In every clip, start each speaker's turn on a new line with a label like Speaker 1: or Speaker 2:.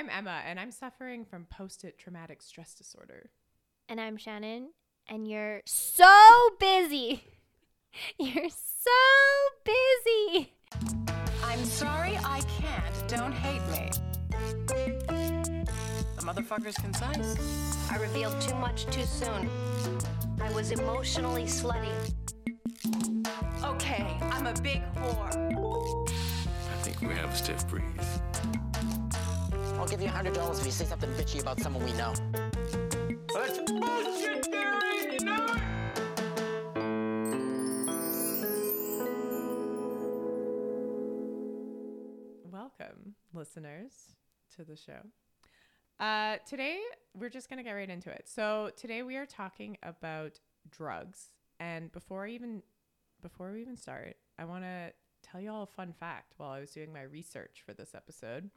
Speaker 1: I'm Emma, and I'm suffering from post it traumatic stress disorder.
Speaker 2: And I'm Shannon, and you're so busy. You're so busy.
Speaker 3: I'm sorry I can't. Don't hate me. The motherfucker's concise.
Speaker 4: I revealed too much too soon. I was emotionally slutty.
Speaker 3: Okay, I'm a big whore.
Speaker 5: I think we have a stiff breeze.
Speaker 6: I'll give you a hundred dollars if you say something bitchy about someone we know.
Speaker 5: That's bullshit theory, you know it?
Speaker 1: Welcome, listeners, to the show. Uh, today, we're just going to get right into it. So, today we are talking about drugs. And before I even before we even start, I want to tell you all a fun fact while I was doing my research for this episode.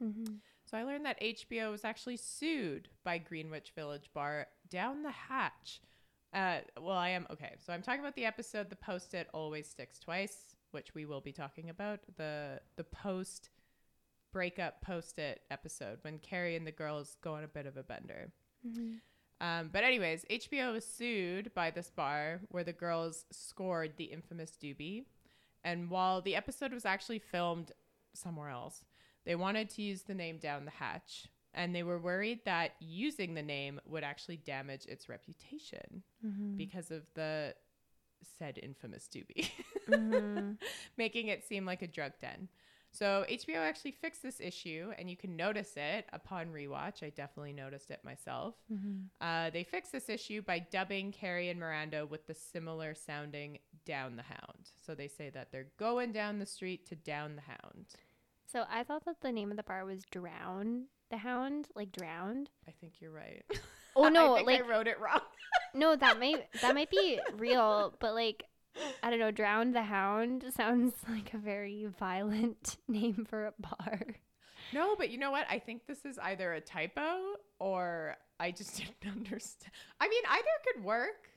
Speaker 1: So, I learned that HBO was actually sued by Greenwich Village Bar down the hatch. Uh, well, I am okay. So, I'm talking about the episode "The Post It Always Sticks Twice," which we will be talking about the the post breakup post it episode when Carrie and the girls go on a bit of a bender. Um, but anyways, HBO was sued by this bar where the girls scored the infamous doobie, and while the episode was actually filmed somewhere else, they wanted to use the name Down the Hatch, and they were worried that using the name would actually damage its reputation mm-hmm. because of the said infamous doobie, mm-hmm. making it seem like a drug den. So HBO actually fixed this issue, and you can notice it upon rewatch. I definitely noticed it myself. Mm-hmm. Uh, they fixed this issue by dubbing Carrie and Miranda with the similar sounding "Down the Hound." So they say that they're going down the street to down the hound.
Speaker 2: So I thought that the name of the bar was Drown the Hound, like drowned.
Speaker 1: I think you're right.
Speaker 2: Oh no,
Speaker 1: I think
Speaker 2: like
Speaker 1: I wrote it wrong.
Speaker 2: no, that might that might be real, but like I don't know, Drown the Hound sounds like a very violent name for a bar.
Speaker 1: no, but you know what? I think this is either a typo or I just didn't understand. I mean, either could work.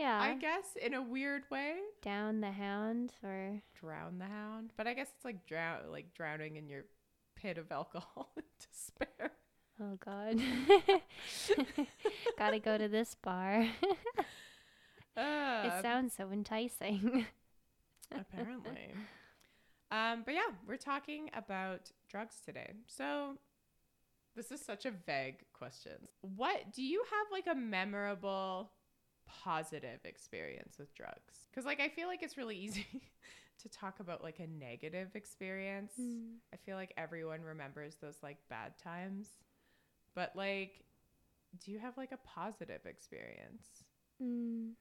Speaker 2: Yeah.
Speaker 1: I guess in a weird way.
Speaker 2: Down the Hound or
Speaker 1: drown the hound but i guess it's like drown like drowning in your pit of alcohol and despair
Speaker 2: oh god. Gotta go to this bar.
Speaker 1: uh,
Speaker 2: it sounds so enticing.
Speaker 1: apparently um but yeah we're talking about drugs today so this is such a vague question what do you have like a memorable positive experience with drugs because like i feel like it's really easy to talk about like a negative experience I feel like everyone remembers those like bad times. But like do you have like a positive experience?
Speaker 2: Mm.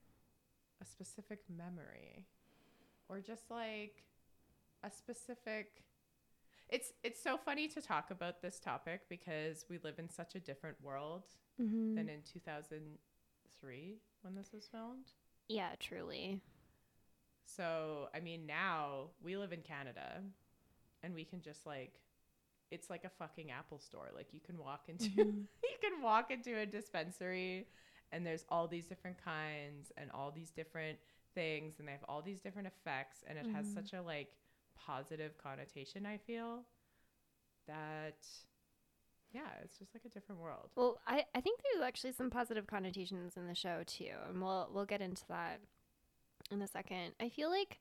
Speaker 1: A specific memory? Or just like a specific It's it's so funny to talk about this topic because we live in such a different world
Speaker 2: hmm
Speaker 1: than in 2003 when this was filmed.
Speaker 2: Yeah, truly.
Speaker 1: So, I mean, now we live in Canada and we can just like it's like a fucking Apple store. Like you can walk into mm-hmm. you can walk into a dispensary and there's all these different kinds and all these different things and they have all these different effects and it has mm-hmm. such a like positive connotation, I feel. That yeah, it's just like a different world.
Speaker 2: Well, I, I think there's actually some positive connotations in the show too, and we'll we'll get into that in a second. I feel like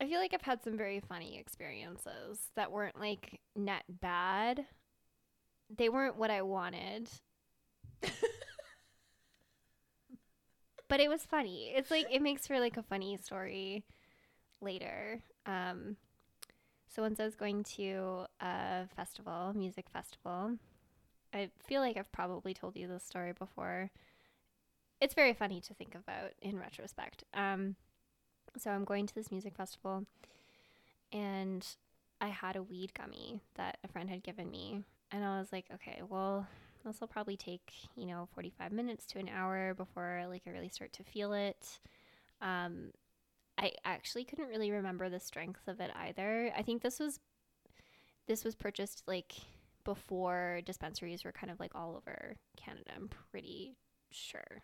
Speaker 2: I feel like I've had some very funny experiences that weren't like net bad. They weren't what I wanted. but it was funny. It's like it makes for like a funny story later. Um so once I was going to a festival, music festival. I feel like I've probably told you this story before. It's very funny to think about in retrospect. Um, so I'm going to this music festival, and I had a weed gummy that a friend had given me, and I was like, okay, well, this will probably take you know 45 minutes to an hour before like I really start to feel it. Um, I actually couldn't really remember the strength of it either. I think this was this was purchased like before dispensaries were kind of like all over Canada. I'm pretty sure.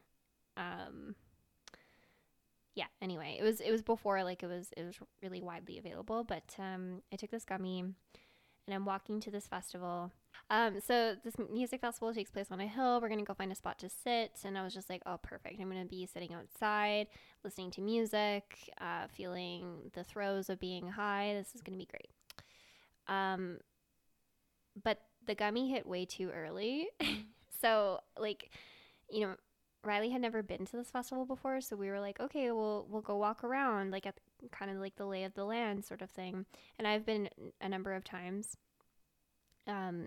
Speaker 2: Um, yeah. Anyway, it was it was before like it was it was really widely available. But um, I took this gummy, and I'm walking to this festival, Um, so this music festival takes place on a hill. We're gonna go find a spot to sit, and I was just like, oh, perfect. I'm gonna be sitting outside, listening to music, uh, feeling the throes of being high. This is gonna be great. Um, but the gummy hit way too early, so like, you know, Riley had never been to this festival before, so we were like, okay, we'll we'll go walk around, like at kind of like the lay of the land sort of thing. And I've been a number of times. Um,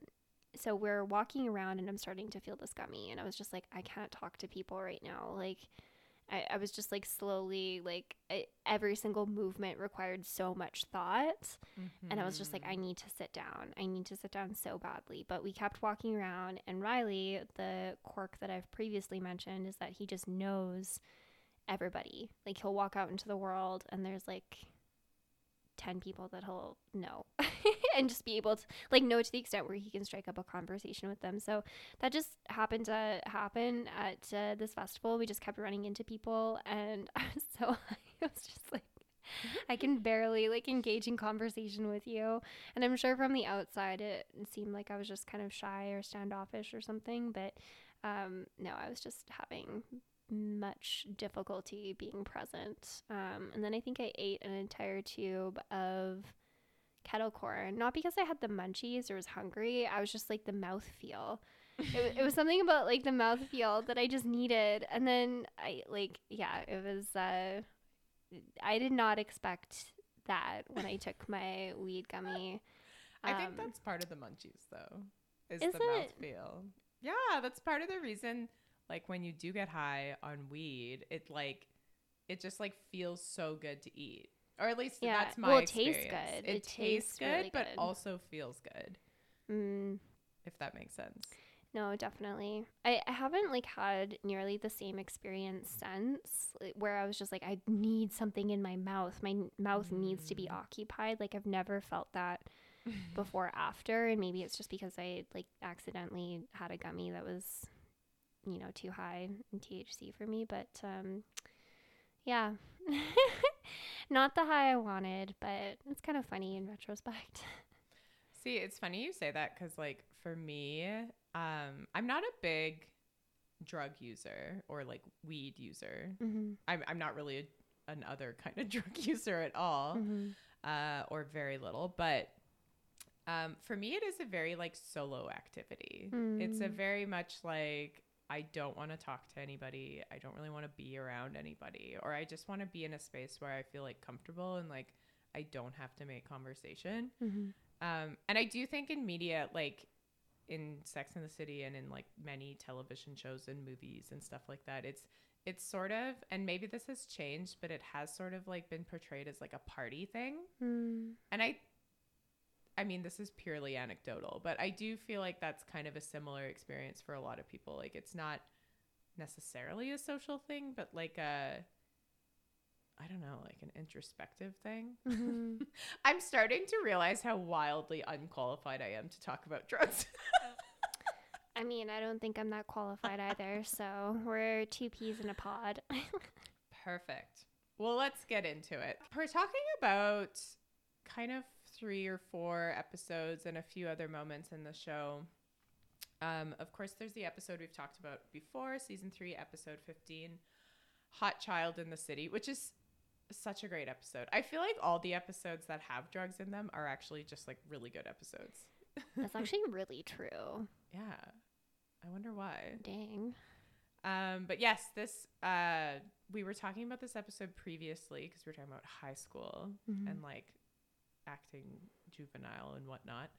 Speaker 2: so we're walking around, and I'm starting to feel this gummy, and I was just like, I can't talk to people right now, like. I, I was just like slowly like I, every single movement required so much thought and I was just like, I mm-hmm. need to sit down. I need to sit down so badly. But we kept walking around, and Riley, the quirk that I've previously mentioned, is that he just knows everybody. Like, he'll walk out into the world, and there's like 10 people that he'll know and just be able to, like, know to the extent where he can strike up a conversation with them. So that just happened to happen at uh, this festival. We just kept running into people, and I was so, I was just like, I can barely like engage in conversation with you. And I'm sure from the outside it seemed like I was just kind of shy or standoffish or something, but um no, I was just having much difficulty being present. Um and then I think I ate an entire tube of kettle corn, not because I had the munchies or was hungry. I was just like the mouth feel. It, it was something about like the mouth feel that I just needed. And then I like yeah, it was uh I did not expect that when I took my weed gummy.
Speaker 1: I think
Speaker 2: Um,
Speaker 1: that's part of the munchies, though, is,
Speaker 2: Is
Speaker 1: the mouth
Speaker 2: it?
Speaker 1: feel. Yeah, that's part of the reason. Like when you do get high on weed, it like it just like feels so good to eat, or at least
Speaker 2: Yeah,
Speaker 1: that's my
Speaker 2: well, it tastes good.
Speaker 1: It,
Speaker 2: It
Speaker 1: tastes
Speaker 2: tastes
Speaker 1: good,
Speaker 2: really
Speaker 1: but
Speaker 2: good.
Speaker 1: also feels good.
Speaker 2: mm,
Speaker 1: If that makes sense.
Speaker 2: no, definitely. I, I haven't like had nearly the same experience since where I was just like I need something in my mouth. My n- mouth needs to be
Speaker 1: Mm.
Speaker 2: occupied. Like I've never felt that before after and maybe it's just because I like accidentally had a gummy that was you know too high in THC for me but um yeah not the high I wanted but it's kind of funny in retrospect
Speaker 1: See, it's funny you say that because, like, for me, um, I'm not a big drug user or like weed user.
Speaker 2: mm-hmm.
Speaker 1: I'm, I'm not really a, an other kind of drug user at all,
Speaker 2: Mm-hmm.
Speaker 1: uh, or very little. But um, for me, it is a very like solo activity. It's a
Speaker 2: Mm.
Speaker 1: very much like I don't want to talk to anybody. I don't really want to be around anybody, or I just want to be in a space where I feel like comfortable and like I don't have to make conversation.
Speaker 2: Mm-hmm.
Speaker 1: Um, and I do think in media, like in Sex and the City and in like many television shows and movies and stuff like that, it's it's sort of and maybe this has changed, but it has sort of like been portrayed as like a party thing.
Speaker 2: Mm.
Speaker 1: And I I mean, this is purely anecdotal, but I do feel like that's kind of a similar experience for a lot of people. Like it's not necessarily a social thing, but like a I don't know, like an introspective thing.
Speaker 2: Mhm.
Speaker 1: I'm starting to realize how wildly unqualified I am to talk about drugs.
Speaker 2: I mean I don't think I'm that qualified either so we're two peas in a pod
Speaker 1: Perfect. Well, let's get into it. We're talking about kind of three or four episodes and a few other moments in the show. Um, of course, there's the episode we've talked about before, season three, episode 15, Hot Child in the City, which is such a great episode. I feel like all the episodes that have drugs in them are actually just like really good episodes.
Speaker 2: that's actually really true
Speaker 1: Yeah. I wonder why.
Speaker 2: dang
Speaker 1: Um, but yes, this uh, we were talking about this episode previously because we were talking about high school and like acting juvenile and whatnot.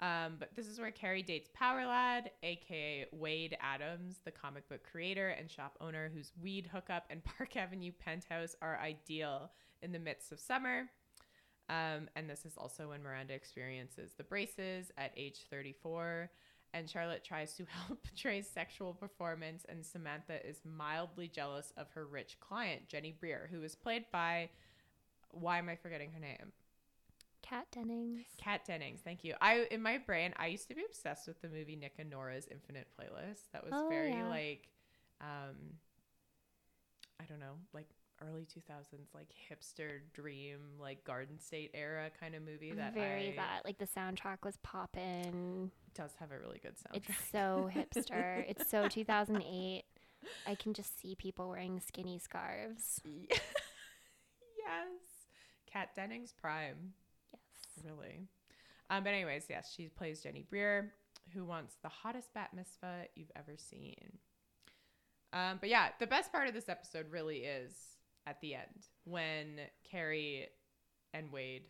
Speaker 1: Um, but this is where Carrie dates Power Lad, aka Wade Adams, the comic book creator and shop owner whose weed hookup and Park Avenue penthouse are ideal in the midst of summer. Um, and this is also when Miranda experiences the braces at age 34. And Charlotte tries to help Trey's sexual performance, and Samantha is mildly jealous of her rich client, Jenny Brier, who is played by, why am I forgetting her name?
Speaker 2: Kat Dennings
Speaker 1: Kat Dennings. Thank you. I in my brain, I used to be obsessed with the movie Nick and Nora's Infinite Playlist. That was
Speaker 2: Oh,
Speaker 1: very
Speaker 2: yeah.
Speaker 1: like, um, I don't know, like early 2000s like hipster dream like Garden State era kind of movie that
Speaker 2: Very
Speaker 1: I,
Speaker 2: that. Like the soundtrack was popping.
Speaker 1: It does have a really good soundtrack.
Speaker 2: It's so hipster. it's so 2008. I can just see people wearing skinny scarves.
Speaker 1: yes. Kat Dennings prime. Really. Um, but anyways, yes, she plays Jenny Brier, who wants the hottest bat mitzvah you've ever seen. Um, but yeah, the best part of this episode really is at the end when Carrie and Wade.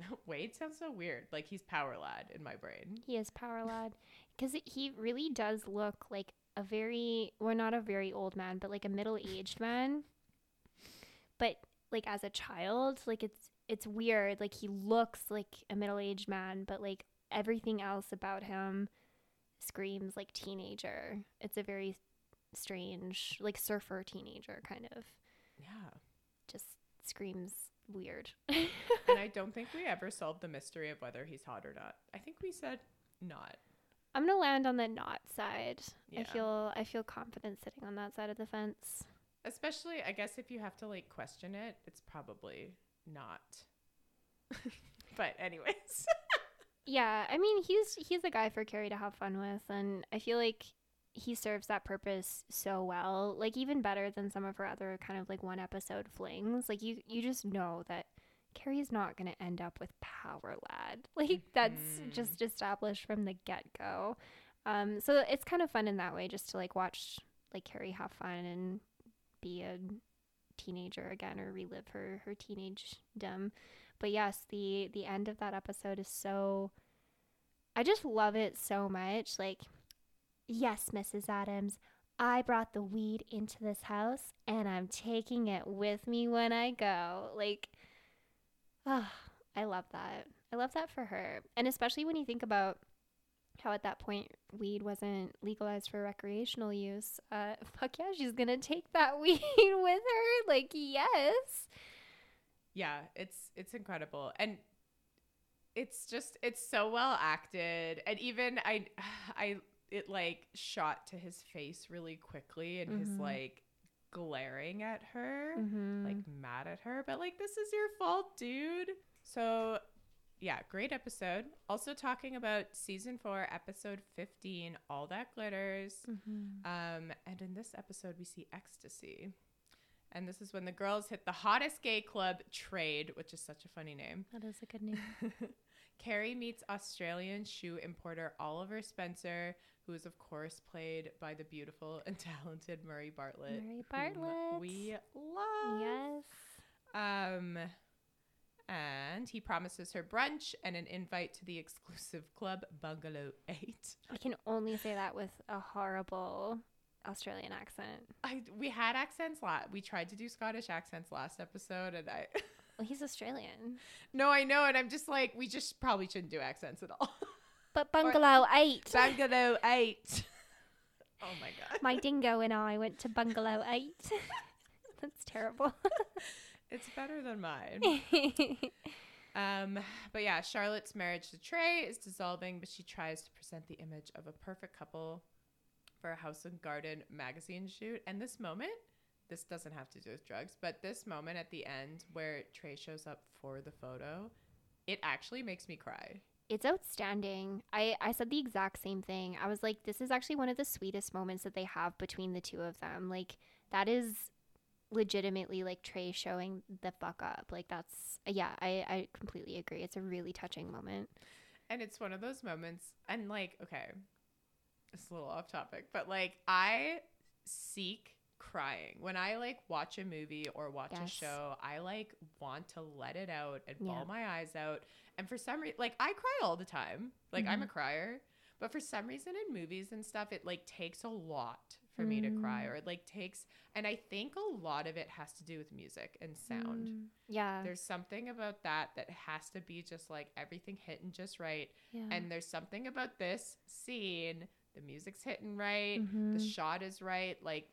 Speaker 1: Wade sounds so weird. Like he's power lad in my brain.
Speaker 2: He is power lad because he really does look like a very, well, not a very old man, but like a middle aged man. But like as a child, like it's it's weird. Like he looks like a middle aged man, but like everything else about him screams like teenager. It's a very strange, like surfer teenager kind of.
Speaker 1: Yeah.
Speaker 2: Just screams weird.
Speaker 1: And I don't think we ever solved the mystery of whether he's hot or not. I think we said not.
Speaker 2: I'm gonna land on the not side.
Speaker 1: Yeah.
Speaker 2: I feel I feel confident sitting on that side of the fence.
Speaker 1: Especially, I guess, if you have to like question it, it's probably not. but, anyways.
Speaker 2: Yeah, I mean he's he's a guy for Carrie to have fun with, and I feel like he serves that purpose so well. Like even better than some of her other kind of like one episode flings. Like you you just know that Carrie's not gonna end up with Power Lad. Like that's
Speaker 1: Mhm.
Speaker 2: just established from the get go. Um, so it's kind of fun in that way, just to like watch like Carrie have fun and be a teenager again or relive her her teenagedom. But yes, the the end of that episode is so I just love it so much. Like, yes, Mrs. Adams, I brought the weed into this house and I'm taking it with me when I go. Like, ah, I love that. I love that for her. And especially when you think about how at that point weed wasn't legalized for recreational use. Uh, fuck yeah, she's gonna take that weed with her. Like, yes.
Speaker 1: yeah, it's it's incredible. And it's just it's so well acted. And even I I it like shot to his face really quickly and his
Speaker 2: Mhm.
Speaker 1: like glaring at her.
Speaker 2: Mm-hmm.
Speaker 1: like mad at her, but like this is your fault, dude. So, yeah, great episode. Also talking about season 4, episode 15, All That Glitters.
Speaker 2: mm-hmm.
Speaker 1: Um and in this episode we see ecstasy. And this is when the girls hit the hottest gay club, Trade, which is such a funny name.
Speaker 2: that is a good name.
Speaker 1: Carrie meets Australian shoe importer Oliver Spencer, who is, of course, played by the beautiful and talented Murray Bartlett.
Speaker 2: Murray Bartlett.
Speaker 1: We love.
Speaker 2: yes.
Speaker 1: Um, and he promises her brunch and an invite to the exclusive club Bungalow 8.
Speaker 2: I can only say that with a horrible Australian accent.
Speaker 1: I we had accents last. We tried to do Scottish accents last episode, and I.
Speaker 2: Well, he's Australian.
Speaker 1: no, I know, and I'm just like, we just probably shouldn't do accents at all.
Speaker 2: But Bungalow 8.
Speaker 1: Bungalow 8. oh my god.
Speaker 2: My dingo and I went to Bungalow 8. That's terrible.
Speaker 1: It's better than mine. Um, but yeah, Charlotte's marriage to Trey is dissolving, but she tries to present the image of a perfect couple for a House and Garden magazine shoot. And this moment, this doesn't have to do with drugs, but this moment at the end where Trey shows up for the photo, it actually makes me cry.
Speaker 2: it's outstanding. I, I said the exact same thing. I was like, this is actually one of the sweetest moments that they have between the two of them. Like, that is legitimately like Trey showing the fuck up. Like, that's, yeah, I, I completely agree. It's a really touching moment.
Speaker 1: And it's one of those moments, and like, okay, it's a little off topic, but like, I seek crying when I like watch a movie or watch a show. I like want to let it out and
Speaker 2: Yeah.
Speaker 1: bawl my eyes out. And for some reason, like, I cry all the time. Like, I'm a
Speaker 2: Mm-hmm.
Speaker 1: crier, but for some reason in movies and stuff, it like takes a lot for me to cry,
Speaker 2: Mm.
Speaker 1: or it like takes, and I think a lot of it has to do with music and sound.
Speaker 2: Mm, yeah.
Speaker 1: There's something about that that has to be just like everything hitting just right.
Speaker 2: yeah.
Speaker 1: And there's something about this scene. The music's hitting right. The
Speaker 2: Mhm.
Speaker 1: shot is right. Like,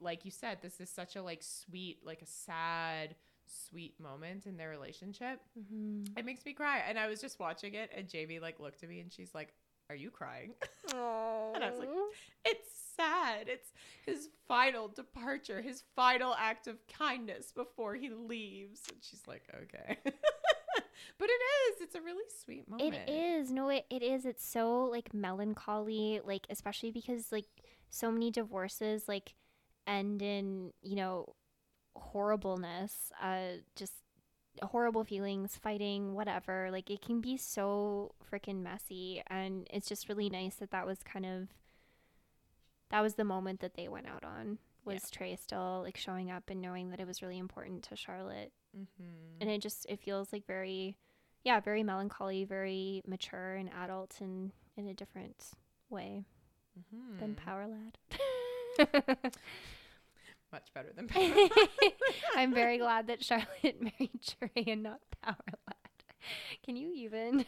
Speaker 1: like you said, this is such a like sweet, like a sad, sweet moment in their relationship.
Speaker 2: Mhm.
Speaker 1: It makes me cry. And I was just watching it, and Jamie like looked at me, and she's like, Are you crying?
Speaker 2: Oh.
Speaker 1: And I was like, It's sad. It's his final departure, his final act of kindness before he leaves. And she's like, Okay. but it is. It's a really sweet moment.
Speaker 2: It is. No, it, it is. It's so like melancholy, like especially because like so many divorces like end in, you know, horribleness, uh just horrible feelings, fighting, whatever. Like it can be so freaking messy and it's just really nice that that was kind of that was the moment that they went out on was Trey still like showing up and knowing that it was really important to Charlotte
Speaker 1: Mm-hmm.
Speaker 2: and it just it feels like very yeah very melancholy very mature and adult and in a different way
Speaker 1: Mm-hmm.
Speaker 2: than power lad
Speaker 1: Much better than Power
Speaker 2: i'm very glad that charlotte married trey and not power lad can you even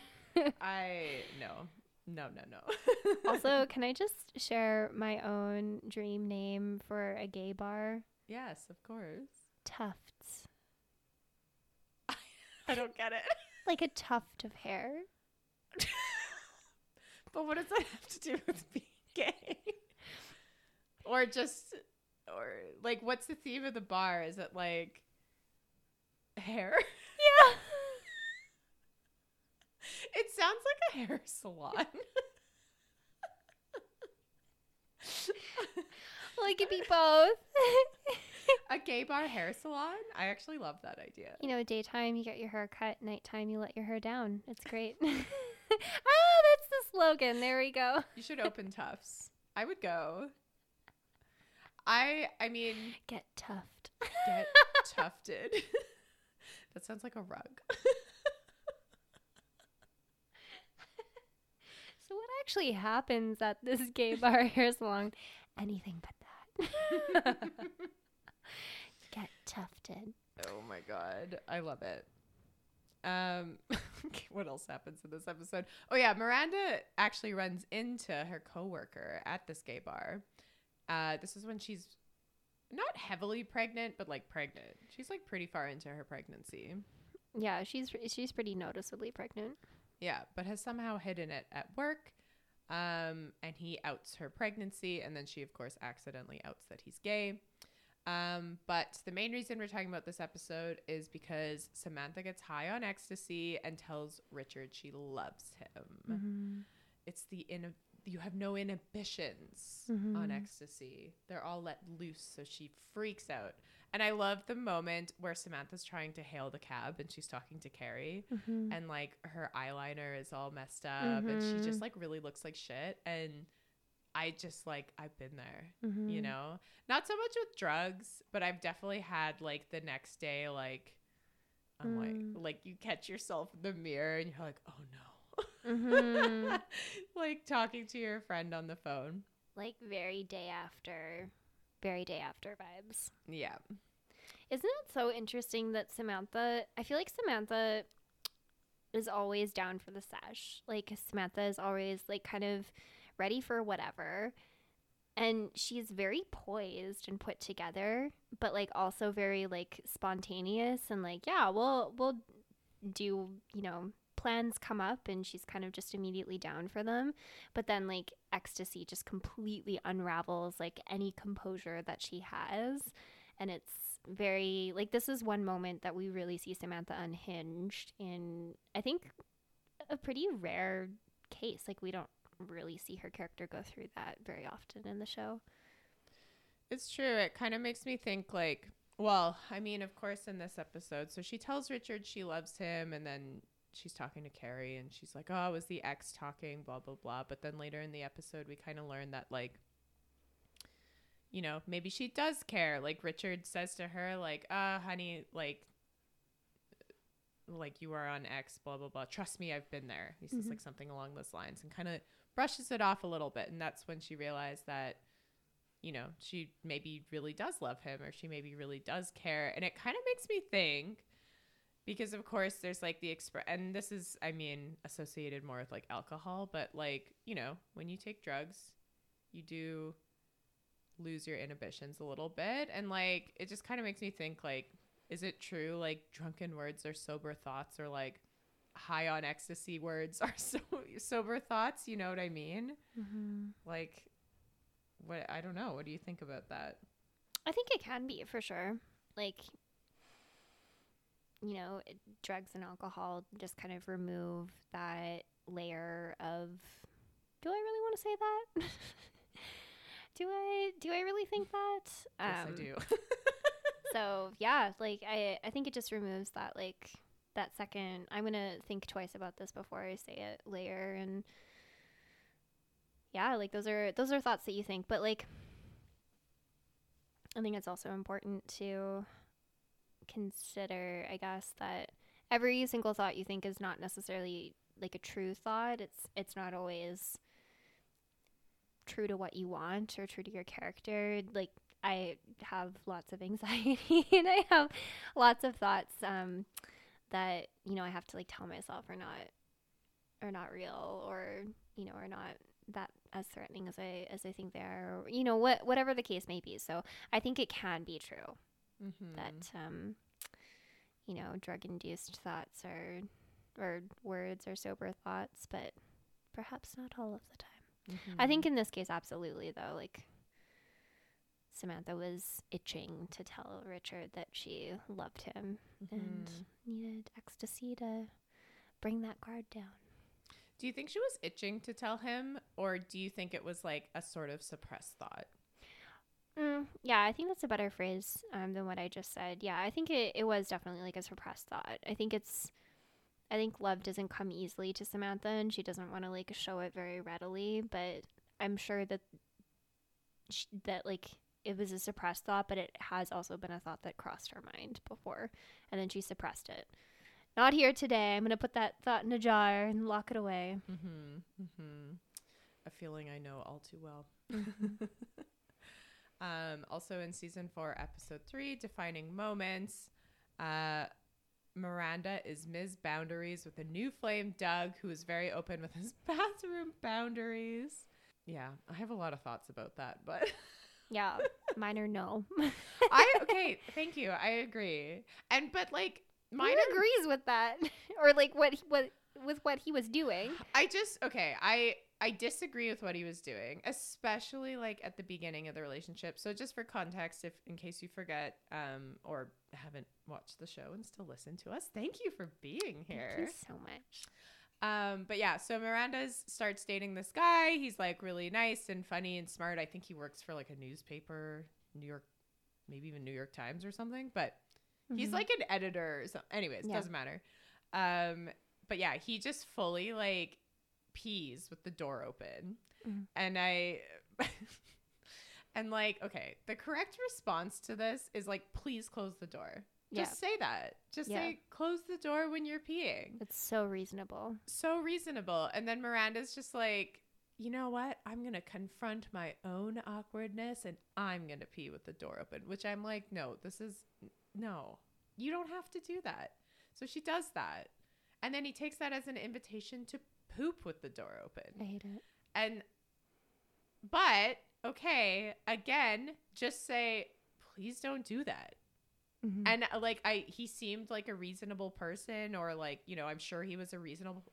Speaker 1: I no. No, no, no.
Speaker 2: also can i just share my own dream name for a gay bar
Speaker 1: yes, of course.
Speaker 2: tufts
Speaker 1: I don't get it.
Speaker 2: like a tuft of hair
Speaker 1: But what does that have to do with being gay? or just or like what's the theme of the bar? Is it like hair?
Speaker 2: yeah
Speaker 1: It sounds like a hair salon.
Speaker 2: well it could be both
Speaker 1: a gay bar hair salon? I actually love that idea.
Speaker 2: you know, daytime you get your hair cut, nighttime you let your hair down. It's great. ah, that's the slogan. There we go.
Speaker 1: You should open Tufts. I would go. I I mean
Speaker 2: Get tuft.
Speaker 1: get tufted. that sounds like a rug.
Speaker 2: So what actually happens at this gay bar hair salon? Anything but that. Get tufted.
Speaker 1: Oh my god, I love it. Um, what else happens in this episode? Oh yeah, Miranda actually runs into her coworker at this gay bar. Uh, this is when she's not heavily pregnant, but like pregnant. She's like pretty far into her pregnancy.
Speaker 2: Yeah, she's she's pretty noticeably pregnant.
Speaker 1: Yeah, but has somehow hidden it at work. Um, and he outs her pregnancy, and then she, of course, accidentally outs that he's gay. Um, but the main reason we're talking about this episode is because Samantha gets high on ecstasy and tells Richard she loves him. It's the in you have no inhibitions on mm-hmm. ecstasy. They're all let loose, so she freaks out. And I love the moment where Samantha's trying to hail the cab and she's talking to Carrie mm-hmm. and like her eyeliner is all messed up and she just mm-hmm. like really looks like shit and I just like I've been there, you know. Not so much with drugs, but I've definitely had like the next day like I'm like mm. like you catch yourself in the mirror and you're like, "Oh no."
Speaker 2: Mm-hmm.
Speaker 1: like talking to your friend on the phone.
Speaker 2: like very day after, very day after vibes.
Speaker 1: Yeah.
Speaker 2: Isn't it so interesting that Samantha? I feel like Samantha is always down for the sesh. Like Samantha is always like kind of ready for whatever. And she's very poised and put together, but like also very like spontaneous and like, yeah, we'll we'll do, you know, plans come up and she's kind of just immediately down for them. But then like ecstasy just completely unravels like any composure that she has. And it's very like this is one moment that we really see Samantha unhinged in I think a pretty rare case. Like we don't really see her character go through that very often in the show.
Speaker 1: It's true. It kind of makes me think like, well, I mean, of course in this episode, so she tells Richard she loves him and then she's talking to Carrie and she's like, "Oh, it was the ex talking, blah blah blah." But then later in the episode, we kind of learn that like you know, maybe she does care. Like Richard says to her like, "Uh, honey, like like you are on X, blah blah blah. Trust me, I've been there." He says like something along those lines and kind of brushes it off a little bit, and that's when she realized that you know, she maybe really does love him or she maybe really does care. And it kind of makes me think because of course there's like the express and this is I mean associated more with like alcohol, but like, you know, when you take drugs, you do lose your inhibitions a little bit and like it just kind of makes me think like is it true like drunken words are sober thoughts or like high on ecstasy words are so sober thoughts. You know what I mean?
Speaker 2: Mm-hmm.
Speaker 1: Like, what I don't know. What do you think about that?
Speaker 2: I think it can be for sure. Like, you know, drugs and alcohol just kind of remove that layer of. Do I really want to say that? do I? Do I really think that?
Speaker 1: Yes,
Speaker 2: Um,
Speaker 1: I do.
Speaker 2: so yeah like i i think it just removes that like that second i'm gonna think twice about this before i say it layer and yeah like those are those are thoughts that you think but like i think it's also important to consider i guess that every single thought you think is not necessarily like a true thought it's it's not always true to what you want or true to your character like I have lots of anxiety and I have lots of thoughts um, that you know I have to like tell myself are not are not real or you know are not that as threatening as I as I think they are you know what whatever the case may be. So I think it can be true
Speaker 1: Mhm.
Speaker 2: that um, you know drug induced thoughts are or words are sober thoughts, but perhaps not all of the time. I
Speaker 1: Mhm.
Speaker 2: think in this case, absolutely though. Like Samantha was itching to tell Richard that she loved him and
Speaker 1: Mhm.
Speaker 2: needed ecstasy to bring that guard down.
Speaker 1: Do you think she was itching to tell him, or do you think it was like a sort of suppressed thought?
Speaker 2: Mm, yeah, I think that's a better phrase um, than what I just said. Yeah, I think it, it was definitely like a suppressed thought. I think it's, I think love doesn't come easily to Samantha and she doesn't want to like show it very readily, but I'm sure that, sh- that like it was a suppressed thought, but it has also been a thought that crossed her mind before and then she suppressed it. Not here today. I'm going to put that thought in a jar and lock it away.
Speaker 1: Mm-hmm. Mm-hmm. A feeling I know all too well. um, also in season four, episode three, defining moments. Uh, Miranda is Ms. Boundaries with a new flame, Doug, who is very open with his bathroom boundaries. Yeah, I have a lot of thoughts about that, but
Speaker 2: Yeah, mine are no.
Speaker 1: I okay, thank you. I agree. And but like mine are
Speaker 2: agrees with that, or like what he, what with what he was doing.
Speaker 1: I just okay, I I disagree with what he was doing, especially like at the beginning of the relationship. So just for context, if in case you forget um or haven't watched the show and still listen to us, thank you for being here.
Speaker 2: Thank you so much.
Speaker 1: Um but yeah, so Miranda's starts dating this guy. He's like really nice and funny and smart. I think he works for like a newspaper, New York maybe even New York Times or something, but he's
Speaker 2: Mhm.
Speaker 1: like an editor So. Anyways,
Speaker 2: Yeah.
Speaker 1: doesn't matter. Um, but yeah, he just fully like pees with the door open,
Speaker 2: Mhm.
Speaker 1: and I. And like, okay, the correct response to this is like, please close the door.
Speaker 2: Yeah.
Speaker 1: Just say that. Just
Speaker 2: Yeah.
Speaker 1: say, close the door when you're peeing.
Speaker 2: It's so reasonable.
Speaker 1: So reasonable. And then Miranda's just like, you know what? I'm going to confront my own awkwardness and I'm going to pee with the door open, which I'm like, no, this is, no, you don't have to do that. So she does that. And then he takes that as an invitation to poop with the door open.
Speaker 2: I hate it.
Speaker 1: And, but, okay, again, just say, please don't do that.
Speaker 2: Mhm.
Speaker 1: And uh, like I he seemed like a reasonable person or like, you know, I'm sure he was a reasonable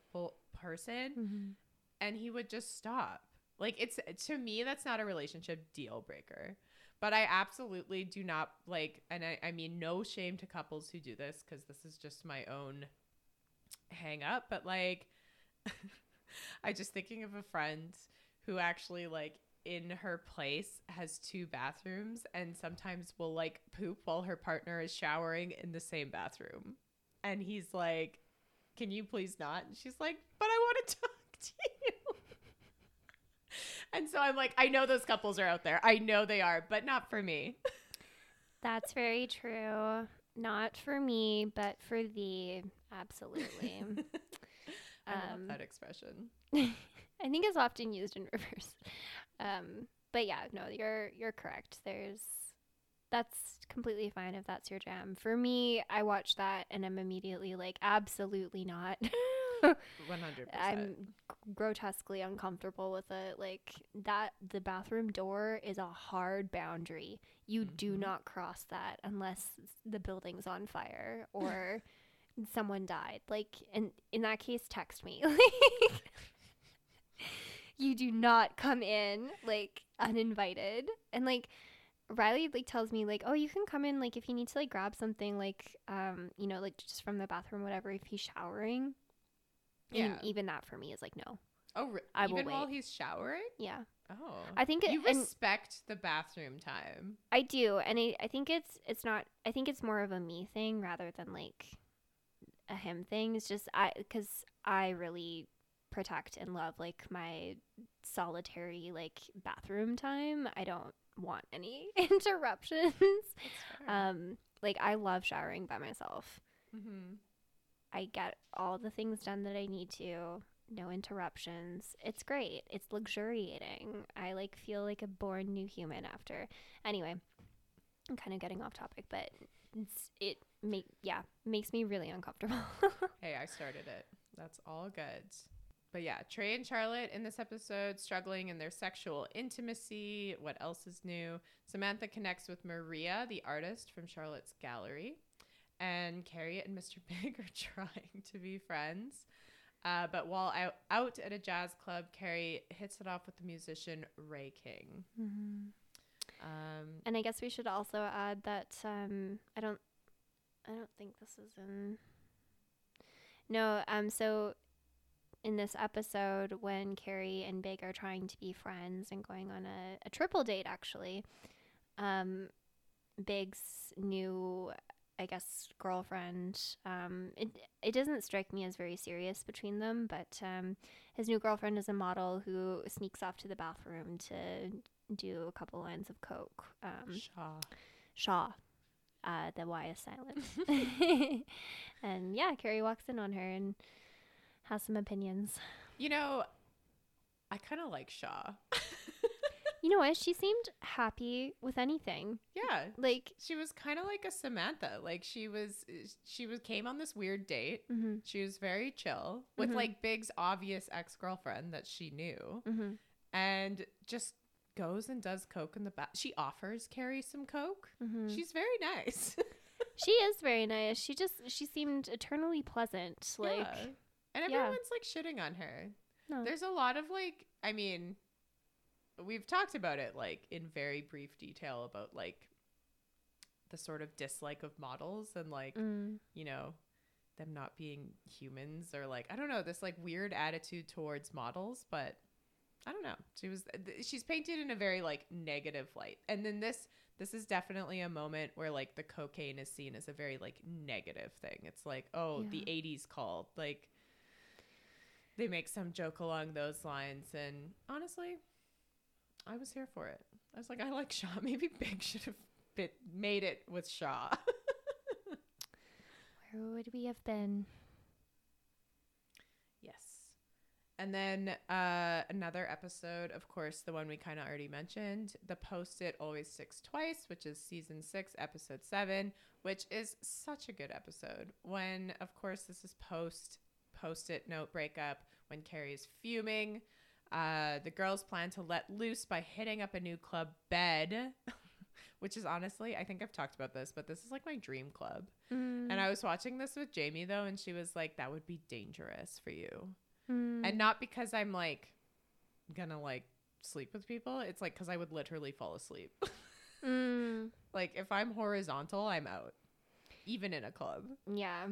Speaker 1: person
Speaker 2: Mhm.
Speaker 1: and he would just stop. Like it's to me that's not a relationship deal breaker. But I absolutely do not like and I, I mean no shame to couples who do this cuz this is just my own hang up, but like I just thinking of a friend who actually like in her place has two bathrooms and sometimes will like poop while her partner is showering in the same bathroom. And he's like, "Can you please not?" And she's like, "But I want to talk to you." and so I'm like, I know those couples are out there. I know they are, but not for me.
Speaker 2: That's very true. Not for me, but for thee. Absolutely.
Speaker 1: I love
Speaker 2: Um,
Speaker 1: that expression.
Speaker 2: I think it's often used in reverse. Um, but yeah, no, you're you're correct. There's that's completely fine if that's your jam. For me, I watch that and I'm immediately like, absolutely not.
Speaker 1: 100%.
Speaker 2: I'm grotesquely uncomfortable with it. Like that, the bathroom door is a hard boundary. You do
Speaker 1: Mhm.
Speaker 2: not cross that unless the building's on fire or someone died. Like, and in that case, text me. Like, you do not come in like uninvited. And like, Riley like tells me like, oh, you can come in like if you need to like grab something like, um, you know, like just from the bathroom, whatever. If he's showering,
Speaker 1: Yeah.
Speaker 2: and even that for me is like no.
Speaker 1: Oh, re-
Speaker 2: I will
Speaker 1: even while
Speaker 2: wait.
Speaker 1: he's showering?
Speaker 2: Yeah,
Speaker 1: Oh.
Speaker 2: I think it-
Speaker 1: you respect the bathroom time.
Speaker 2: I do, and I, I think it's it's not. I think it's more of a me thing rather than like a him thing. It's just I because I really protect and love like my solitary like bathroom time. I don't want any interruptions. Um, like I love showering by myself.
Speaker 1: mm-hmm.
Speaker 2: I get all the things done that I need to. No interruptions. It's great. It's luxuriating. I like feel like a born new human after. Anyway, I'm kind of getting off topic, but it's, it make yeah makes me really uncomfortable.
Speaker 1: Hey, I started it. That's all good. But yeah, Trey and Charlotte in this episode struggling in their sexual intimacy. What else is new? Samantha connects with Maria, the artist from Charlotte's gallery. And Carrie and Mr. Big are trying to be friends. Uh, but while out, out at a jazz club, Carrie hits it off with the musician Ray King. Um,
Speaker 2: and I guess we should also add that um I don't I don't think this is in No, um so in this episode when Carrie and Big are trying to be friends and going on a, a triple date actually, um Big's new I guess girlfriend, um it it doesn't strike me as very serious between them, but um his new girlfriend is a model who sneaks off to the bathroom to do a couple lines of coke. Um,
Speaker 1: Shaw.
Speaker 2: Shaw. Uh, the Y is silent. and yeah, Carrie walks in on her and has some opinions.
Speaker 1: You know, I kind of like Shaw.
Speaker 2: You know what? She seemed happy with anything.
Speaker 1: yeah,
Speaker 2: Like,
Speaker 1: she was kind of like a Samantha. Like she was, she was came on this weird date.
Speaker 2: mm-hmm,
Speaker 1: She was very chill with
Speaker 2: Mhm.
Speaker 1: like Big's obvious ex girlfriend that she knew,
Speaker 2: mm-hmm.
Speaker 1: and just goes and does coke in the back. She offers Carrie some coke.
Speaker 2: Mm-hmm.
Speaker 1: She's very nice.
Speaker 2: she is very nice. She just, she seemed eternally pleasant. Like,
Speaker 1: Yeah. and
Speaker 2: yeah.
Speaker 1: everyone's like shitting on her.
Speaker 2: no.
Speaker 1: There's a lot of like, I mean, we've talked about it like in very brief detail about like the sort of dislike of models and like
Speaker 2: Mm.
Speaker 1: you know them not being humans or like I don't know this like weird attitude towards models, but I don't know. She was th- she's painted in a very like negative light. And then this this is definitely a moment where like the cocaine is seen as a very like negative thing. It's like, oh, the 80s called. Like they make some joke along those lines and honestly, I was here for it. I was like, I like Shaw. Maybe Big should have bit made it with Shaw.
Speaker 2: Where would we have been?
Speaker 1: Yes. And then uh, another episode, of course, the one we kind of already mentioned, The Post It Always Sticks Twice, which is season six, episode seven, which is such a good episode. When, of course, this is post Post It note breakup, when Carrie is fuming. Uh, the girls plan to let loose by hitting up a new club bed, which is honestly, I think I've talked about this, but this is like my dream club.
Speaker 2: Mm.
Speaker 1: And I was watching this with Jamie though, and she was like, that would be dangerous for you.
Speaker 2: Mm.
Speaker 1: And not because I'm like gonna like sleep with people. It's like because I would literally fall asleep.
Speaker 2: Mm.
Speaker 1: like if I'm horizontal, I'm out, even in a club.
Speaker 2: Yeah.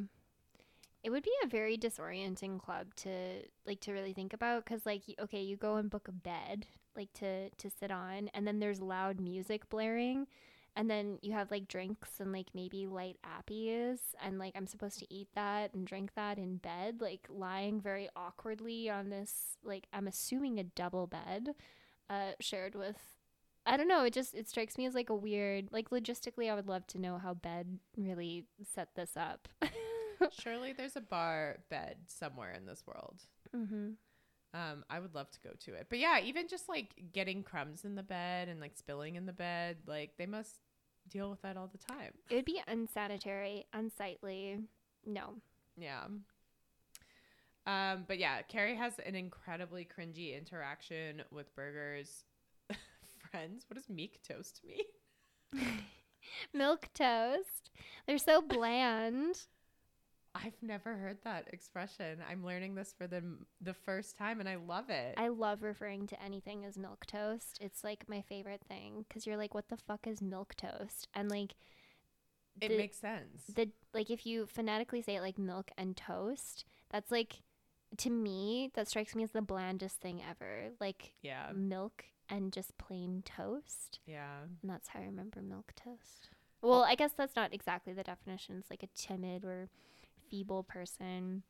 Speaker 2: It would be a very disorienting club to like to really think about cuz like okay, you go and book a bed like to to sit on and then there's loud music blaring and then you have like drinks and like maybe light appies and like I'm supposed to eat that and drink that in bed like lying very awkwardly on this like I'm assuming a double bed uh shared with I don't know. It just it strikes me as like a weird like logistically. I would love to know how bed really set this up.
Speaker 1: Surely there's a bar bed somewhere in this world.
Speaker 2: mm-hmm.
Speaker 1: Um, I would love to go to it. But yeah, even just like getting crumbs in the bed and like spilling in the bed, like they must deal with that all the time.
Speaker 2: It would be unsanitary, unsightly. No.
Speaker 1: Yeah. Um, but yeah, Carrie has an incredibly cringy interaction with Berger's friends. What does meek toast mean?
Speaker 2: Milk toast. They're so bland.
Speaker 1: I've never heard that expression. I'm learning this for the the first time, and I love it.
Speaker 2: I love referring to anything as milk toast. It's like my favorite thing because you're like, what the fuck is milk toast? And like
Speaker 1: it
Speaker 2: the-
Speaker 1: makes sense.
Speaker 2: the like if you phonetically say it like milk and toast, that's like to me that strikes me as the blandest thing ever. Like
Speaker 1: yeah,
Speaker 2: milk and just plain toast.
Speaker 1: yeah.
Speaker 2: And that's how I remember milk toast. Well, I guess that's not exactly the definition. It's like a timid or feeble person.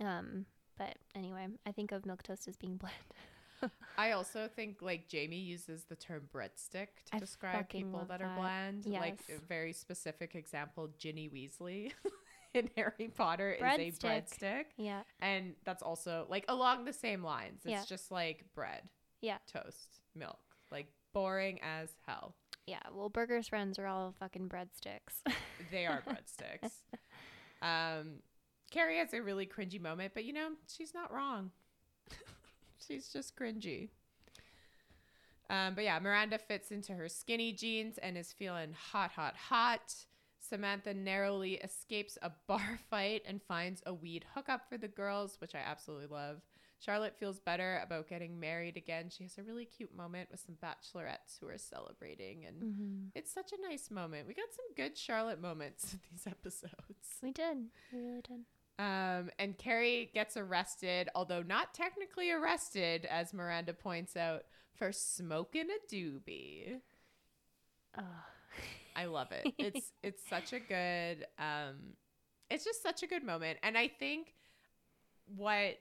Speaker 2: Um, but anyway, I think of milk toast as being bland.
Speaker 1: I also think like Jamie uses the term breadstick to
Speaker 2: I
Speaker 1: describe people
Speaker 2: love
Speaker 1: that are
Speaker 2: that.
Speaker 1: bland. Like a very specific example, Ginny Weasley in Harry Potter is a
Speaker 2: Breadstick.
Speaker 1: breadstick.
Speaker 2: Yeah.
Speaker 1: And that's also like along the same lines. It's
Speaker 2: Yeah.
Speaker 1: just like bread,
Speaker 2: Yeah.
Speaker 1: toast, milk. Like boring as hell.
Speaker 2: Yeah. Well, Berger's friends are all fucking breadsticks.
Speaker 1: They are breadsticks. Um, Carrie has a really cringy moment, but you know, she's not wrong. she's just cringy. Um, but yeah, Miranda fits into her skinny jeans and is feeling hot, hot, hot. Samantha narrowly escapes a bar fight and finds a weed hookup for the girls, which I absolutely love. Charlotte feels better about getting married again. She has a really cute moment with some bachelorettes who are celebrating, and
Speaker 2: mm-hmm.
Speaker 1: it's such a nice moment. We got some good Charlotte moments in these episodes.
Speaker 2: We did. We really did.
Speaker 1: Um, and Carrie gets arrested, although not technically arrested, as Miranda points out, for smoking a doobie.
Speaker 2: Oh.
Speaker 1: I love it. It's it's such a good um it's just such a good moment. And I think what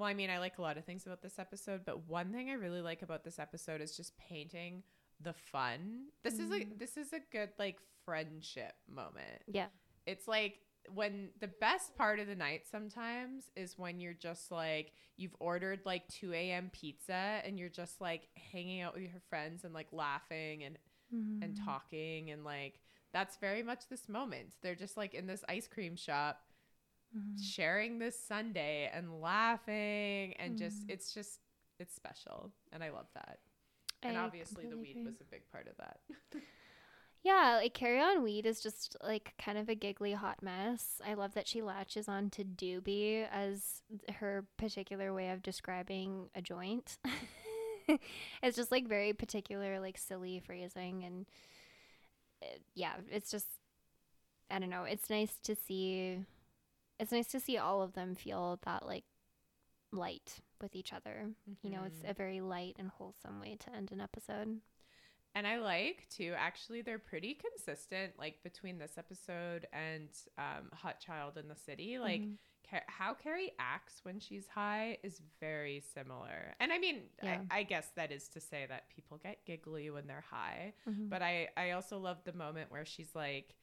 Speaker 1: well, I mean, I like a lot of things about this episode, but one thing I really like about this episode is just painting the fun. This is like mm-hmm. this is a good like friendship moment.
Speaker 2: Yeah.
Speaker 1: It's like when the best part of the night sometimes is when you're just like you've ordered like 2 a.m. pizza and you're just like hanging out with your friends and like laughing and and mm-hmm. talking and like that's very much this moment. They're just like in this ice cream shop sharing this Sunday and laughing and just it's just it's special and I love that. And obviously the weed
Speaker 2: agree.
Speaker 1: was a big part of that.
Speaker 2: Yeah, like Carrie On Weed is just like kind of a giggly hot mess. I love that she latches on to doobie as her particular way of describing a joint. it's just like very particular, like silly phrasing. And uh, yeah, it's just, I don't know. It's nice to see, it's nice to see all of them feel that like light with each other. You know, it's a very light and wholesome way to end an episode.
Speaker 1: And I like too, actually, they're pretty consistent, like between this episode and um, Hot Child in the City. Like, Ca- how Carrie acts when she's high is very similar. And I mean,
Speaker 2: Yeah.
Speaker 1: I, I guess that is to say that people get giggly when they're high.
Speaker 2: Mm-hmm.
Speaker 1: But I, I also love the moment where she's like,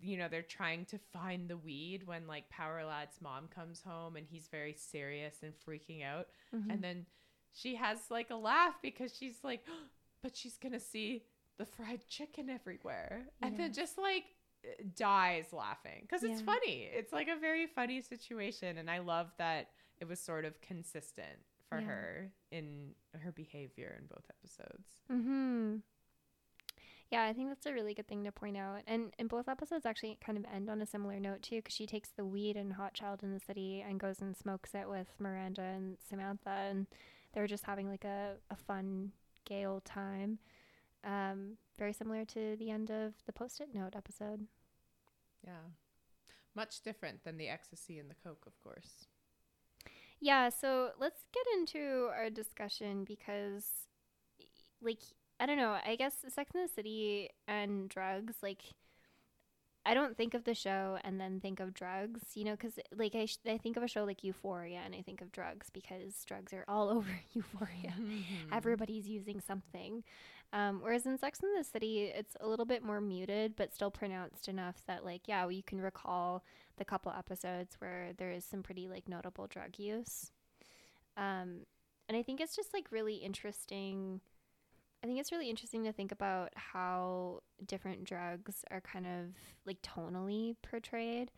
Speaker 1: you know, they're trying to find the weed when like Power Lad's mom comes home and he's very serious and freaking out.
Speaker 2: Mm-hmm.
Speaker 1: And then she has like a laugh because she's like, but she's to see the fried chicken everywhere. And then just like dies laughing because it's
Speaker 2: Yeah.
Speaker 1: funny. It's like a very funny situation. And I love that it was sort of consistent for
Speaker 2: Yeah.
Speaker 1: her in her behavior in both episodes.
Speaker 2: Mm-hmm. Yeah, I think that's a really good thing to point out. And and both episodes actually kind of end on a similar note too, because she takes the weed and Hot Child in the City and goes and smokes it with Miranda and Samantha, and they're just having like a, a fun, gay old time. Um, very similar to the end of the Post-it Note episode.
Speaker 1: Yeah. Much different than the ecstasy and the coke, of course.
Speaker 2: Yeah, so let's get into our discussion because, like, I don't know. I guess Sex in the City and drugs, like, I don't think of the show and then think of drugs, you know, because, like, I, sh- I think of a show like Euphoria and I think of drugs because drugs are all over Euphoria. Everybody's using something. Um, whereas in Sex in the City, it's a little bit more muted, but still pronounced enough that, like, yeah, you can recall the couple episodes where there is some pretty, like, notable drug use. Um, and I think it's just, like, really interesting. I think it's really interesting to think about how different drugs are kind of, like, tonally portrayed.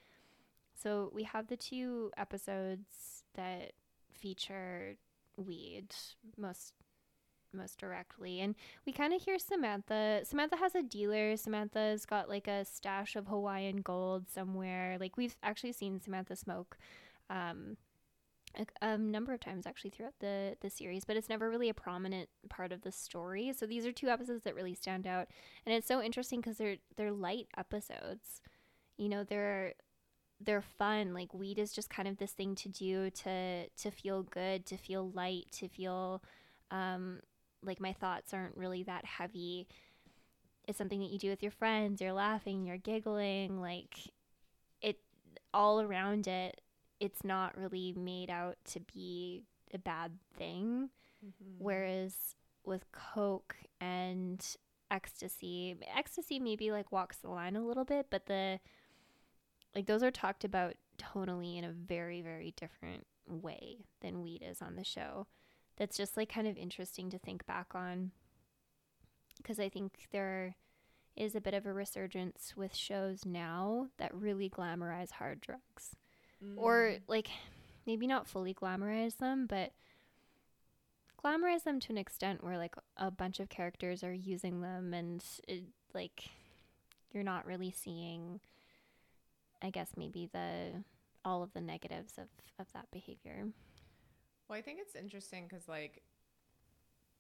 Speaker 2: So we have the two episodes that feature weed most most directly. And we kind of hear Samantha. Samantha has a dealer. Samantha's got like a stash of Hawaiian gold somewhere. Like we've actually seen Samantha smoke um, a, a number of times actually throughout the the series, but it's never really a prominent part of the story. So these are two episodes that really stand out, and it's so interesting because they're they're light episodes. You know, they're they're fun. Like weed is just kind of this thing to do to to feel good, to feel light, to feel um, like my thoughts aren't really that heavy. It's something that you do with your friends. You're laughing, you're giggling, like it all around it. It's not really made out to be a bad thing. Mm-hmm. Whereas with coke and ecstasy, ecstasy maybe like walks the line a little bit, but the like those are talked about tonally in a very very different way than weed is on the show. That's just like kind of interesting to think back on. Because i think there is a bit of a resurgence with shows now that really glamorize hard drugs or mm. like maybe not fully glamorize them but glamorize them to an extent where like a bunch of characters are using them and it, like you're not really seeing I guess maybe the all of the negatives of of that behavior.
Speaker 1: Well, I think it's interesting because, like,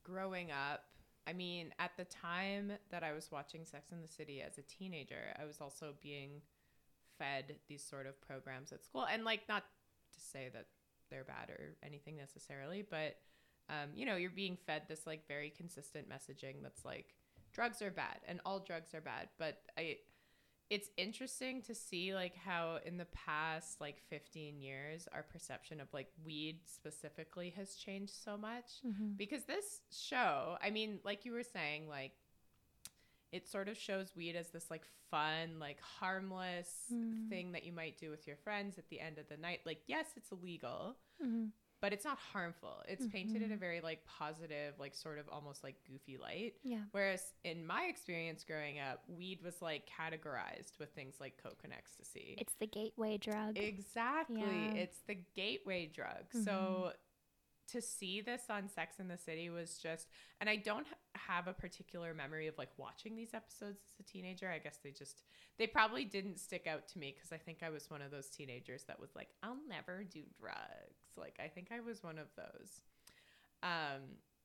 Speaker 1: growing up, I mean, at the time that I was watching Sex in the City as a teenager, I was also being fed these sort of programs at school. And, like, not to say that they're bad or anything necessarily, but, um, you know, you're being fed this, like, very consistent messaging that's like, drugs are bad and all drugs are bad. But I, it's interesting to see like how in the past like 15 years our perception of like weed specifically has changed so much because this show i mean like you were saying like it sort of shows weed as this like fun like harmless mm-hmm. thing that you might do with your friends at the end of the night like yes it's illegal mm-hmm. but it's not harmful it's painted in a mm-hmm. very like positive like sort of almost like goofy light
Speaker 2: Yeah.
Speaker 1: Whereas in my experience growing up, weed was like categorized with things like coke and ecstasy.
Speaker 2: It's the gateway drug.
Speaker 1: exactly.
Speaker 2: Yeah. Mm-hmm.
Speaker 1: It's the gateway drug. So to see this on Sex in the City was just, and I don't have a particular memory of like watching these episodes as a teenager. I guess they just, they probably didn't stick out to me because I think I was one of those teenagers that was like, I'll never do drugs. Like, I think I was one of those. Um,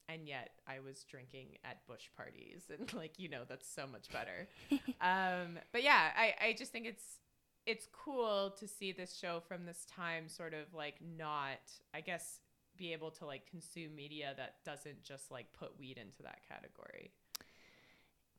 Speaker 1: and yet I was drinking at bush parties and like, you know, that's so much better. um, but yeah, I, I just think it's, it's cool to see this show from this time sort of like not, I guess, be able to like consume media that doesn't just like put weed into that category.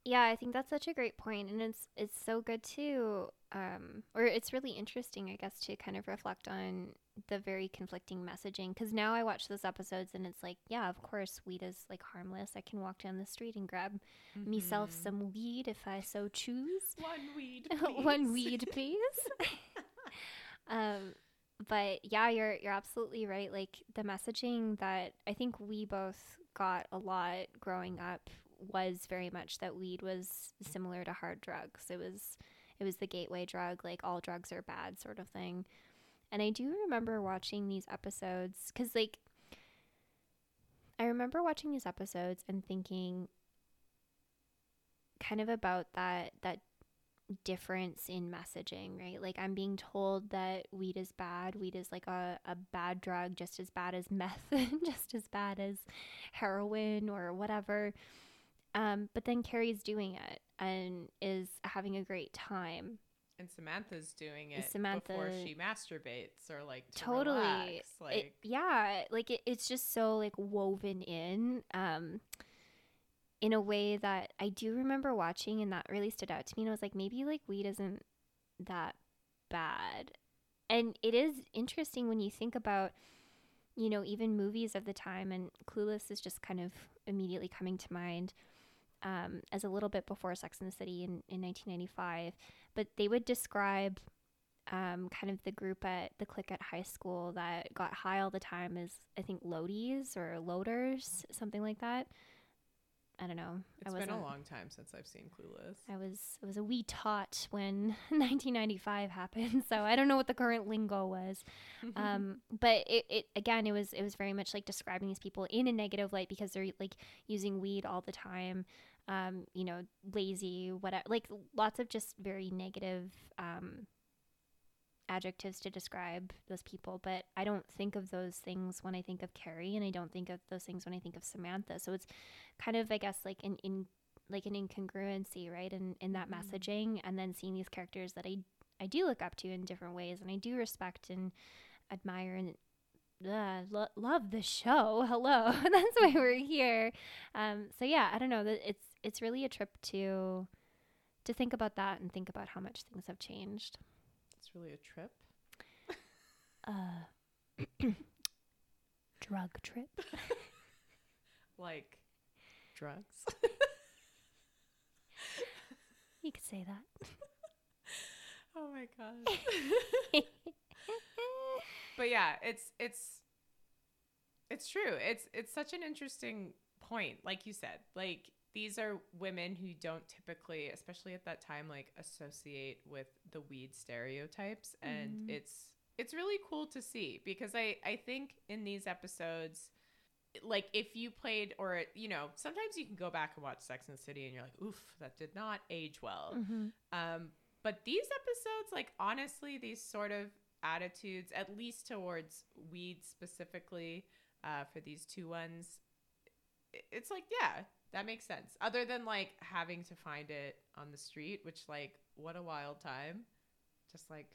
Speaker 2: Yeah, I think that's such a great point, and it's it's so good to, um, or it's really interesting, I guess, to kind of reflect on the very conflicting messaging. Because now I watch those episodes, and it's like, yeah, of course, weed is like harmless. I can walk down the street and grab myself some weed if I so choose.
Speaker 1: One weed,
Speaker 2: One weed, please. um, but yeah, you're you're absolutely right. Like the messaging that I think we both got a lot growing up was very much that weed was similar to hard drugs. It was it was the gateway drug, like all drugs are bad sort of thing. And I do remember watching these episodes cuz like I remember watching these episodes and thinking kind of about that that difference in messaging, right? Like I'm being told that weed is bad. Weed is like a, a bad drug, just as bad as meth, just as bad as heroin or whatever. Um, but then Carrie's doing it and is having a great time.
Speaker 1: And Samantha's doing it before she masturbates or like to
Speaker 2: totally
Speaker 1: relax.
Speaker 2: It-
Speaker 1: Like
Speaker 2: yeah like it, it's just so like woven in um in a way that i do remember watching and that really stood out to me and i was like maybe like weed isn't that bad and it is interesting when you think about you know even movies of the time and clueless is just kind of immediately coming to mind um, as a little bit before sex in the city in, in 1995 but they would describe um, kind of the group at the clique at high school that got high all the time is I think loadies or loaders, something like that. I don't know.
Speaker 1: It's
Speaker 2: I
Speaker 1: been a long time since I've seen Clueless.
Speaker 2: I was I was a wee tot when 1995 happened, so I don't know what the current lingo was. Um, but it, it again, it was it was very much like describing these people in a negative light because they're like using weed all the time. Um, you know, lazy, whatever, like lots of just very negative um, adjectives to describe those people. But I don't think of those things when I think of Carrie, and I don't think of those things when I think of Samantha. So it's kind of, I guess, like an in like an incongruency, right? In in that messaging, and then seeing these characters that I I do look up to in different ways, and I do respect and admire and uh, lo- love the show. Hello, that's why we're here. Um, so yeah, I don't know. that It's it's really a trip to to think about that and think about how much things have changed.
Speaker 1: It's really a trip.
Speaker 2: Uh, drug trip.
Speaker 1: Like drugs.
Speaker 2: You could say that.
Speaker 1: oh my god. but yeah, it's it's it's true. It's it's such an interesting point, like you said. Like these are women who don't typically, especially at that time, like associate with the weed stereotypes, and mm-hmm. it's it's really cool to see because I I think in these episodes. Like if you played, or you know, sometimes you can go back and watch Sex and the City, and you're like, "Oof, that did not age well." Um, but these episodes, like honestly, these sort of attitudes, at least towards weed specifically, uh, for these two ones, it's like, yeah, that makes sense. Other than like having to find it on the street, which like what a wild time, just like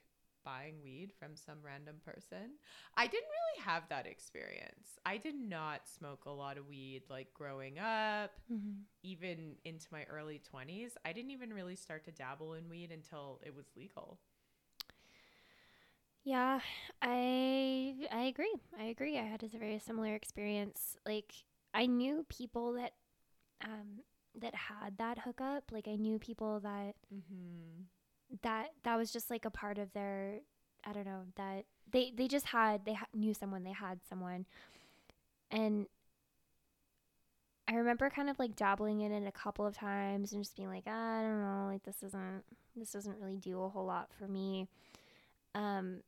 Speaker 1: buying weed from some random person. I didn't really have that experience. I did not smoke a lot of weed like growing up even into my early 20s, I didn't even really start to dabble in weed until it was legal.
Speaker 2: Yeah, I I agree. I agree. I had a very similar experience. Like I knew people that um that had that hookup. Like I knew people that
Speaker 1: Mm-hmm.
Speaker 2: That that was just like a part of their I don't know, that they they just had they ha- knew someone, they had someone. And I remember kind of like dabbling in it a couple of times and just being like, "Ah, I don't know, like this isn't this doesn't really do a whole lot for me. Um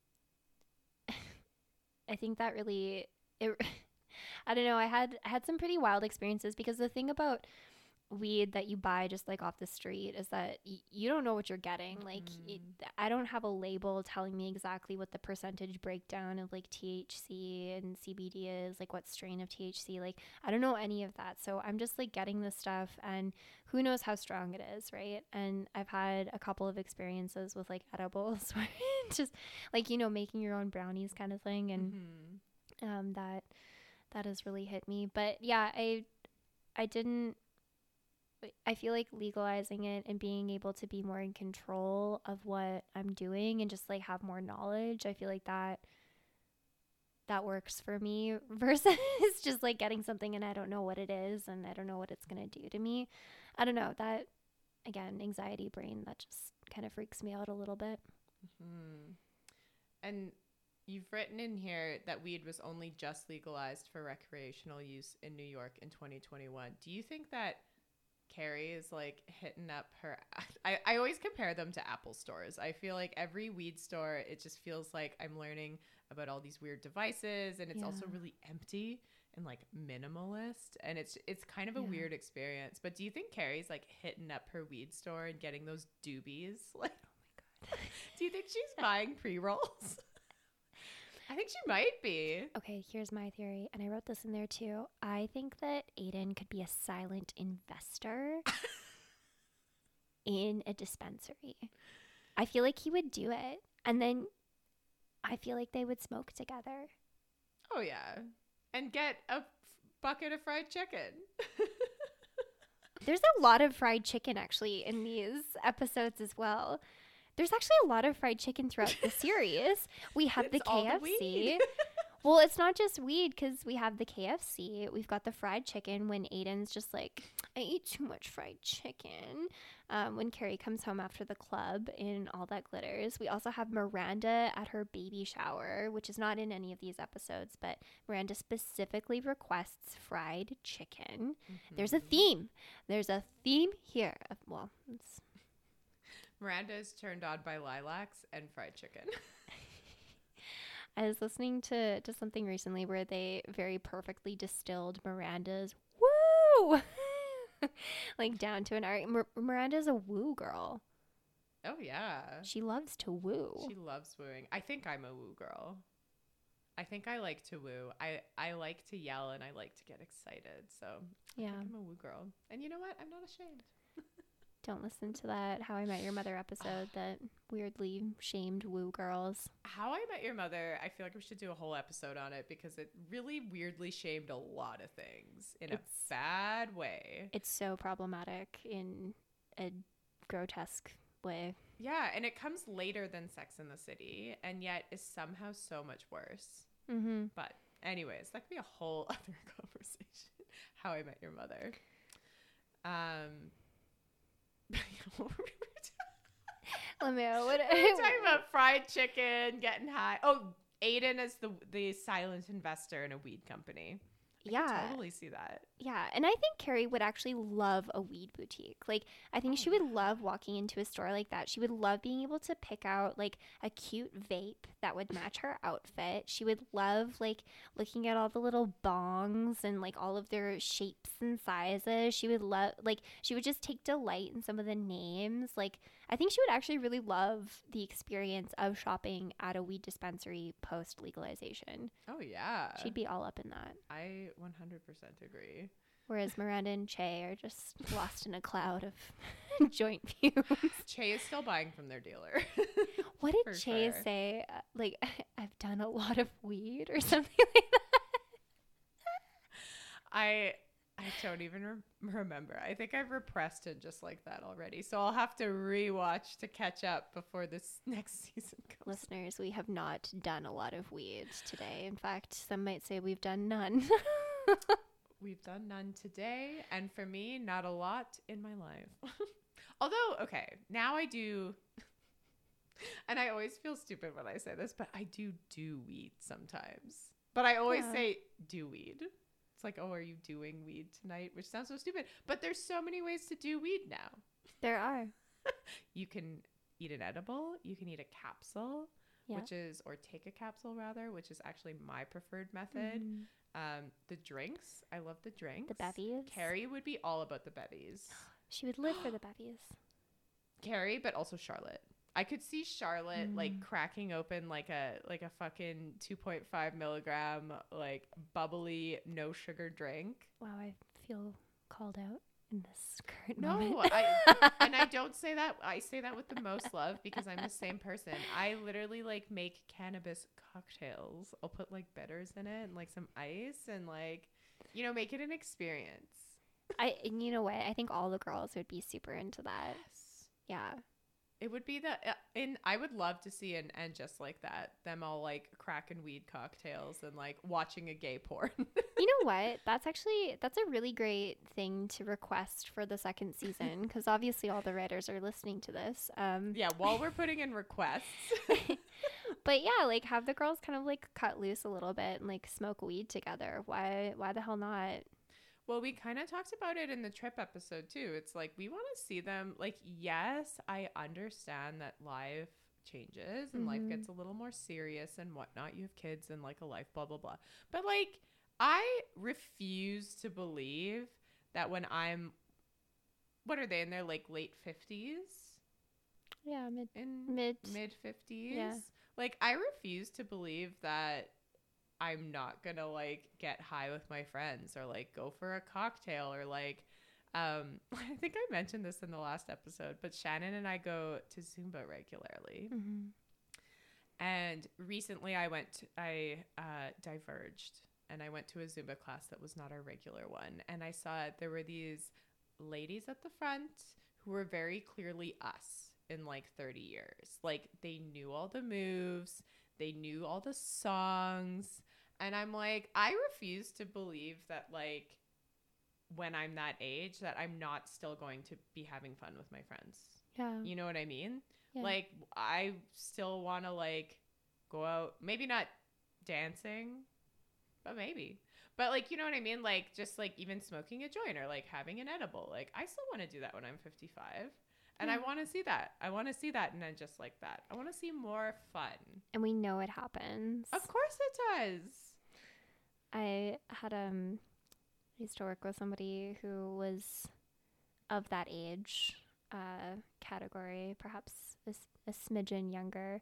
Speaker 2: I think that really it I don't know, I had I had some pretty wild experiences because the thing about weed that you buy just like off the street is that y- you don't know what you're getting. Like it, I don't have a label telling me exactly what the percentage breakdown of like THC and CBD is, like what strain of THC. Like I don't know any of that. So I'm just like getting this stuff and who knows how strong it is, right? And I've had a couple of experiences with like edibles just like you know making your own brownies kind of thing and
Speaker 1: Mm-hmm.
Speaker 2: um, that that has really hit me. But yeah, I I didn't. I feel like legalizing it and being able to be more in control of what I'm doing and just like have more knowledge. I feel like that that works for me versus just like getting something and I don't know what it is and I don't know what it's gonna do to me. I don't know that again anxiety brain that just kind of freaks me out a little bit.
Speaker 1: Hmm. And you've written in here that weed was only just legalized for recreational use in New York in 2021. Do you think that Carrie is like hitting up her? I, I always compare them to Apple stores. I feel like every weed store, it just feels like I'm learning about all these weird devices, and it's also really empty and like minimalist, and it's it's kind of a
Speaker 2: Yeah.
Speaker 1: weird experience. But do you think Carrie's like hitting up her weed store and getting those doobies? Like, oh my god, do you think she's buying pre rolls? I think she might be.
Speaker 2: Okay, here's my theory, and I wrote this in there too. I think that Aiden could be a silent investor in a dispensary. I feel like he would do it, and then I feel like they would smoke together.
Speaker 1: Oh yeah, and get a f- bucket of fried chicken.
Speaker 2: There's a lot of fried chicken actually in these episodes as well. There's actually a lot of fried chicken throughout the series. We have the
Speaker 1: the
Speaker 2: KFC.
Speaker 1: weed.
Speaker 2: Well, it's not just weed because we have the KFC. We've got the fried chicken when Aiden's just like, I eat too much fried chicken. Um, when Carrie comes home after the club in All That Glitters. We also have Miranda at her baby shower, which is not in any of these episodes, but Miranda specifically requests fried chicken. There's a theme. There's a theme here. Uh, Well, it's
Speaker 1: Miranda is turned on by lilacs and fried chicken.
Speaker 2: I was listening to, to something recently where they very perfectly distilled Miranda's woo, like down to an art. Mir- Miranda's a woo girl.
Speaker 1: oh yeah.
Speaker 2: She loves to woo.
Speaker 1: She loves wooing. I think I'm a woo girl. I think I like to woo. I, I like to yell and I like to get excited. So
Speaker 2: yeah.
Speaker 1: I'm a woo girl. And you know what? I'm not ashamed.
Speaker 2: Don't listen to that How I Met Your Mother episode that weirdly shamed woo girls.
Speaker 1: How I Met Your Mother, I feel like we should do a whole episode on it because it really weirdly shamed a lot of things in
Speaker 2: It's-
Speaker 1: a bad way.
Speaker 2: It's so problematic in a grotesque way.
Speaker 1: Yeah, and it comes later than Sex in the City and yet is somehow so much worse.
Speaker 2: Mm-hmm.
Speaker 1: But anyways, that could be a whole other conversation. How I Met Your Mother. Um what were we
Speaker 2: Lemire, what?
Speaker 1: talking about fried chicken, getting high. Oh, Aiden is the the silent investor in a weed company. I
Speaker 2: yeah.
Speaker 1: totally see that.
Speaker 2: Yeah, and I think Carrie would actually love a weed boutique. Like, I think she would oh, love walking into a store like that. She would love being able to pick out like a cute vape that would match her outfit. She would love like looking at all the little bongs and like all of their shapes and sizes. She would love like she would just take delight in some of the names. Like, I think she would actually really love the experience of shopping at a weed dispensary post legalization.
Speaker 1: Oh yeah,
Speaker 2: She'd be all up in that.
Speaker 1: I 100% agree.
Speaker 2: Whereas Miranda and Che are just lost in a cloud of joint fumes.
Speaker 1: Che is still buying from their dealer.
Speaker 2: What
Speaker 1: For
Speaker 2: did Che
Speaker 1: sure.
Speaker 2: say? Uh, like, I've done a lot of weed or something like that.
Speaker 1: I I don't even rem- remember. I think I've repressed it just like that already. So I'll have to rewatch to catch up before this next season comes.
Speaker 2: Listeners, we have not done a lot of weed today. In fact, some might say we've done none.
Speaker 1: We've done none today, and for me, not a lot in my life. Although, okay, now I do, and I always feel stupid when I say this, but I do do weed sometimes. But I always
Speaker 2: Yeah.
Speaker 1: say do weed. It's like, oh, are you doing weed tonight? Which sounds so stupid, but there's so many ways to do weed now.
Speaker 2: there are.
Speaker 1: You can eat an edible, you can eat a capsule,
Speaker 2: Yeah.
Speaker 1: which is, or take a capsule rather, which is actually my preferred method.
Speaker 2: Mhm.
Speaker 1: Um, the drinks, I love the drinks.
Speaker 2: The bevies.
Speaker 1: Carrie would be all about the bevies.
Speaker 2: She would live for the bevies.
Speaker 1: Carrie, but also Charlotte. I could see Charlotte
Speaker 2: Mm.
Speaker 1: like cracking open like a like a fucking two point five milligram like bubbly no sugar drink.
Speaker 2: Wow, I feel called out in this current
Speaker 1: No,
Speaker 2: moment.
Speaker 1: I and I don't say that. I say that with the most love because I'm the same person. I literally like make cannabis cocktails. I'll put like bitters in it and like some ice and like you know make it an experience.
Speaker 2: I and you know what? I think all the girls would be super into that.
Speaker 1: Yes.
Speaker 2: Yeah.
Speaker 1: It would be the uh, and I would love to see an end just like that. Them all like cracking weed cocktails and like watching a gay porn.
Speaker 2: You know what? That's actually that's a really great thing to request for the second season because obviously all the writers are listening to this. Um,
Speaker 1: yeah, while we're putting in requests.
Speaker 2: but yeah, like have the girls kind of like cut loose a little bit and like smoke weed together. Why? Why the hell not?
Speaker 1: Well, we kind of talked about it in the trip episode too. It's like we want to see them like yes, I understand that life changes and life
Speaker 2: Mhm.
Speaker 1: gets a little more serious and whatnot. You have kids and like a life, blah blah blah. But like I refuse to believe that when I'm what are they in their like late fifties?
Speaker 2: Yeah, mid
Speaker 1: In
Speaker 2: mid.
Speaker 1: mid 50s.
Speaker 2: Yeah.
Speaker 1: Like I refuse to believe that I'm not going to like get high with my friends or like go for a cocktail or like um I think I mentioned this in the last episode, but Shannon and I go to Zumba regularly.
Speaker 2: Mhm.
Speaker 1: And recently I went to, I uh diverged and I went to a Zumba class that was not our regular one and I saw there were these ladies at the front who were very clearly us in like 30 years. Like they knew all the moves, they knew all the songs. And I'm like, I refuse to believe that like when I'm that age that I'm not still going to be having fun with my friends.
Speaker 2: Yeah.
Speaker 1: You know what I mean?
Speaker 2: Yeah.
Speaker 1: Like I still want to like go out, maybe not dancing, but maybe. But like you know what I mean? Like just like even smoking a joint or like having an edible. Like I still want to do that when I'm 55. And I want to see that. I want to see that and then just like that. I want to see more fun.
Speaker 2: and we know it happens.
Speaker 1: Of course it does.
Speaker 2: I had um I used to work with somebody who was of that age uh, category, perhaps a smidgen younger,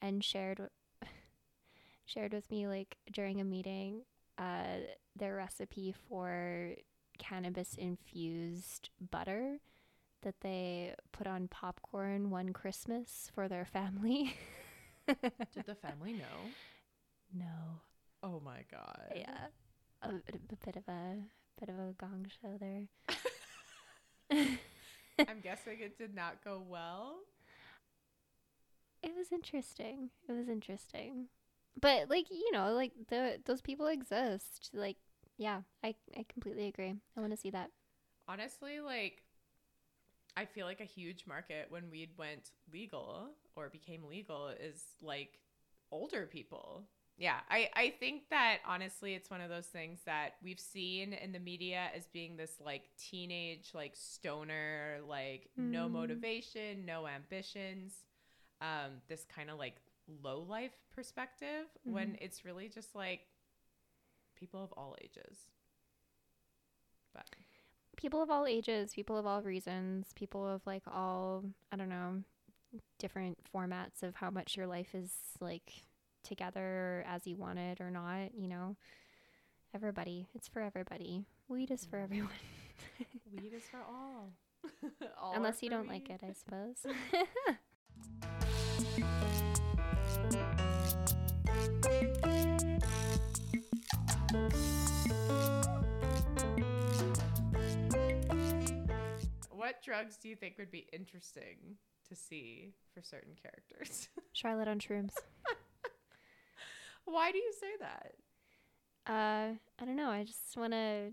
Speaker 2: and shared w- shared with me like during a meeting uh, their recipe for cannabis infused butter that they put on popcorn one Christmas for their family.
Speaker 1: Did the family know?
Speaker 2: no.
Speaker 1: Oh my god.
Speaker 2: Yeah, a, bit- a bit of a bit of a gong show there.
Speaker 1: I'm guessing it did not go well.
Speaker 2: It was interesting. It was interesting, but like you know, like the those people exist. Like, yeah, I I completely agree. I want to see that.
Speaker 1: Honestly, like I feel like a huge market when weed went legal or became legal is like older people. Yeah, I, I think that honestly, it's one of those things that we've seen in the media as being this like teenage, like stoner, like no
Speaker 2: Mm.
Speaker 1: motivation, no ambitions, um, this kind of like low life perspective when it's really just like people of all ages. But
Speaker 2: People of all ages, people of all reasons, people of like all I don't know, different formats of how much your life is like together as you want it or not. You know, everybody. It's for everybody. Weed is for everyone.
Speaker 1: weed is for all. All
Speaker 2: Unless you don't like it, I suppose.
Speaker 1: What drugs do you think would be interesting to see for certain characters?
Speaker 2: Charlotte on shrooms.
Speaker 1: Why do you say that?
Speaker 2: Uh, I don't know. I just want to.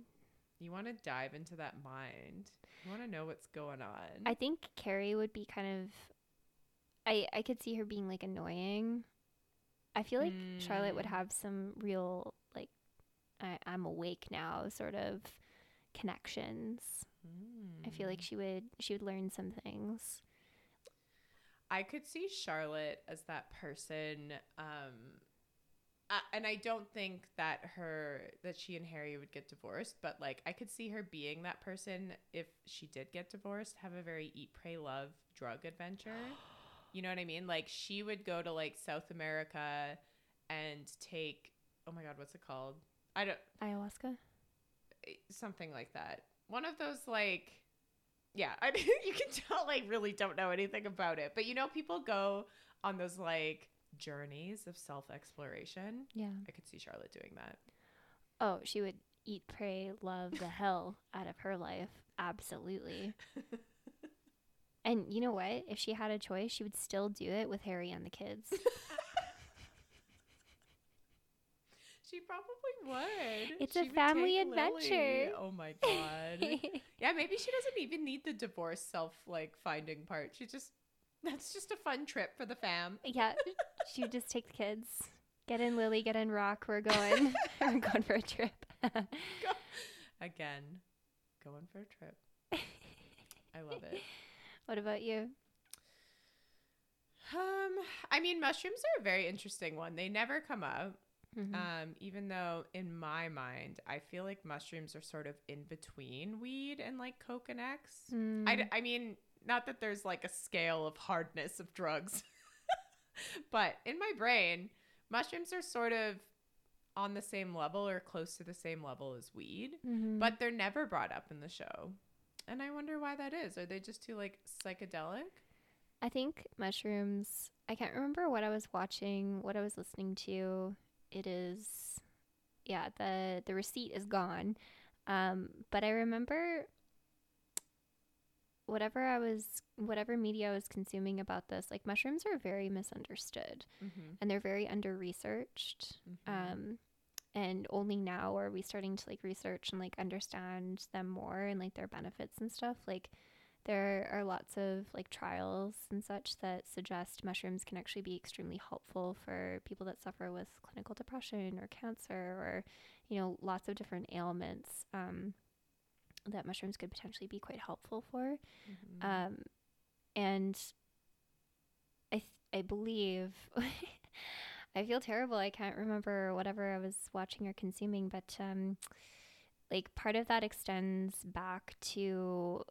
Speaker 1: You want to dive into that mind. You want to know what's going on.
Speaker 2: I think Carrie would be kind of. I I could see her being like annoying. I feel like Charlotte would
Speaker 1: Mm.
Speaker 2: have some real like, I, I'm awake now sort of connections. I feel like
Speaker 1: Mm.
Speaker 2: she would she would learn some things.
Speaker 1: I could see Charlotte as that person. Um, uh, and I don't think that her that she and Harry would get divorced, but like I could see her being that person if she did get divorced, have a very eat, pray, love drug adventure. You know what I mean? Like she would go to like South America and take oh my god, what's it called? I don't
Speaker 2: Ayahuasca.
Speaker 1: something like that. One of those like yeah, I mean, you can tell I really don't know anything about it. But you know people go on those like journeys of self-exploration.
Speaker 2: Yeah.
Speaker 1: I could see Charlotte doing that.
Speaker 2: Oh, she would eat, pray, love the hell out of her life. Absolutely. and you know what? If she had a choice, she would still do it with Harry and the kids.
Speaker 1: She probably would.
Speaker 2: It's a
Speaker 1: She would
Speaker 2: family
Speaker 1: take Lily.
Speaker 2: adventure.
Speaker 1: Oh my god. yeah, maybe she doesn't even need the divorce self like finding part. She just that's just a fun trip for the fam.
Speaker 2: yeah, she would just take the kids. Get in Lily, get in Rock. We're going. We're going for a trip.
Speaker 1: Again, going for a trip. I love it.
Speaker 2: what about you?
Speaker 1: Um, I mean, mushrooms are a very interesting one. They never come up.
Speaker 2: Mhm.
Speaker 1: Um, even though in my mind, I feel like mushrooms are sort of in between weed and like coke and X. I, d- I mean, not that there's like a scale of hardness of drugs, but in my brain, mushrooms are sort of on the same level or close to the same level as weed,
Speaker 2: Mhm.
Speaker 1: but they're never brought up in the show. And I wonder why that is. Are they just too like psychedelic?
Speaker 2: I think mushrooms. I can't remember what I was watching, what I was listening to. It is, yeah. the The receipt is gone, um, but I remember whatever I was, whatever media I was consuming about this. Like mushrooms are very misunderstood,
Speaker 1: Mm-hmm.
Speaker 2: and they're very under researched. Um, and only now are we starting to like research and like understand them more and like their benefits and stuff like there are lots of like trials and such that suggest mushrooms can actually be extremely helpful for people that suffer with clinical depression or cancer or you know lots of different ailments um, that mushrooms could potentially be quite helpful for um, and I th- I believe I feel terrible. I can't remember whatever I was watching or consuming, but um, like part of that extends back to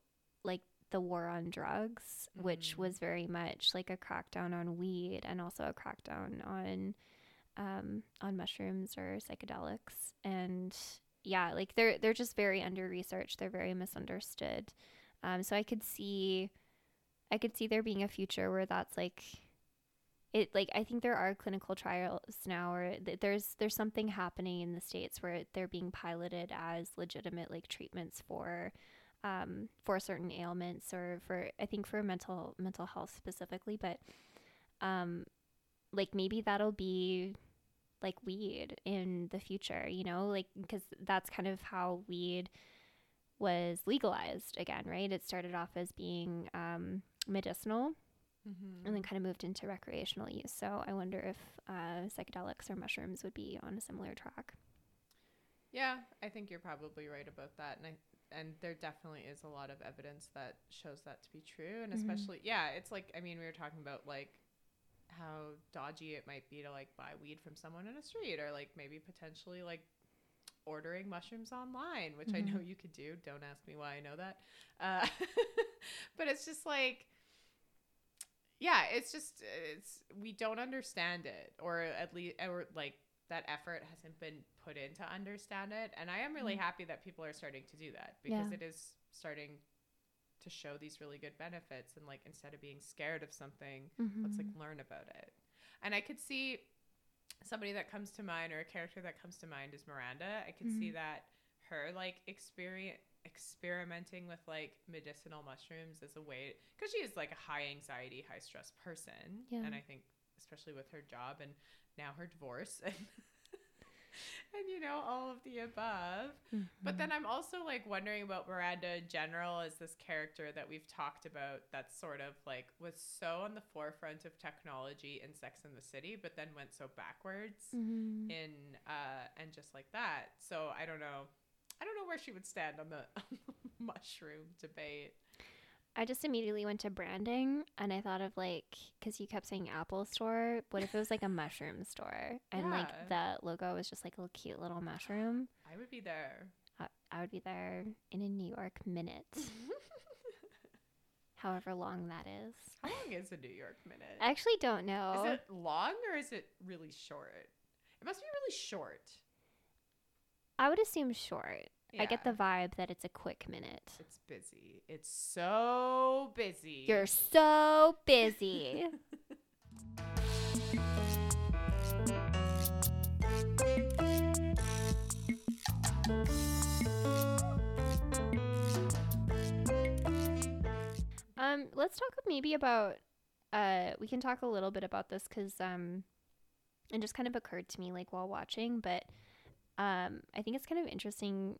Speaker 2: like the war on drugs, which was very much like a crackdown on weed and also a crackdown on um, on mushrooms or psychedelics. And yeah, like they're they're just very under researched. They're very misunderstood. Um, so I could see, I could see there being a future where that's like, it like I think there are clinical trials now, or th- there's there's something happening in the states where they're being piloted as legitimate like treatments for, um, for certain ailments or for I think for mental mental health specifically, but, um, like maybe that'll be like weed in the future, you know, like because that's kind of how weed was legalized again, right? It started off as being um, medicinal
Speaker 1: Mm-hmm.
Speaker 2: and then kind of moved into recreational use. So I wonder if uh, psychedelics or mushrooms would be on a similar track.
Speaker 1: Yeah, I think you're probably right about that, and I and there definitely is a lot of evidence that shows that to be true, and
Speaker 2: Mhm.
Speaker 1: especially yeah, it's like I mean we were talking about like how dodgy it might be to like buy weed from someone in a street or like maybe potentially like ordering mushrooms online, which I know you could do. Don't ask me why I know that, uh, but it's just like yeah, it's just it's we don't understand it, or at least or like that effort hasn't been put in to understand it. And I am really mm. happy that people are starting to do that because
Speaker 2: Yeah.
Speaker 1: it is starting to show these really good benefits and like instead of being scared of something, let's like mm-hmm. learn about it. And I could see somebody that comes to mind or a character that comes to mind is Miranda. I could see mm-hmm. that her like experience experimenting with like medicinal mushrooms as a way because she is like a high anxiety, high stress person.
Speaker 2: Yeah.
Speaker 1: And I think especially with her job and now her divorce and and you know all of the above. But then I'm also like wondering about Miranda in general as this character that we've talked about that's sort of like was so on the forefront of technology in Sex and the City, but then went so backwards
Speaker 2: Mm-hmm.
Speaker 1: in uh and just like that. So I don't know. I don't know where she would stand on the, on the mushroom debate.
Speaker 2: I just immediately went to branding and I thought of like, because you kept saying Apple store, what if it was like a mushroom store and like the logo was just like a little cute little mushroom?
Speaker 1: I would be there.
Speaker 2: I, I would be there in a New York minute. However long that is.
Speaker 1: How long is a New York minute?
Speaker 2: I actually don't know.
Speaker 1: Is it long or is it really short? It must be really short.
Speaker 2: I would assume short. I get the vibe that it's a quick minute.
Speaker 1: It's busy. It's so busy.
Speaker 2: You're so busy. um, let's talk maybe about. Uh, we can talk a little bit about this because um, it just kind of occurred to me like while watching, but um, I think it's kind of interesting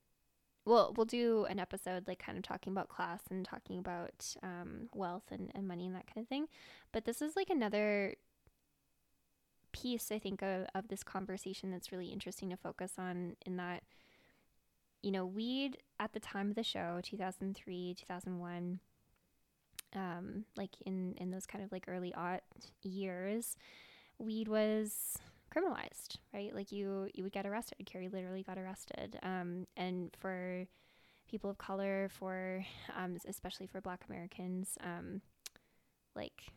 Speaker 2: well we'll do an episode like kind of talking about class and talking about um, wealth and, and money and that kind of thing. But this is like another piece i think of, of this conversation that's really interesting to focus on in that you know weed at the time of the show 2003 2001 um, like in in those kind of like early aught years weed was criminalized, right? Like you you would get arrested. Carrie literally got arrested. Um, and for people of color, for um, especially for Black Americans, um, like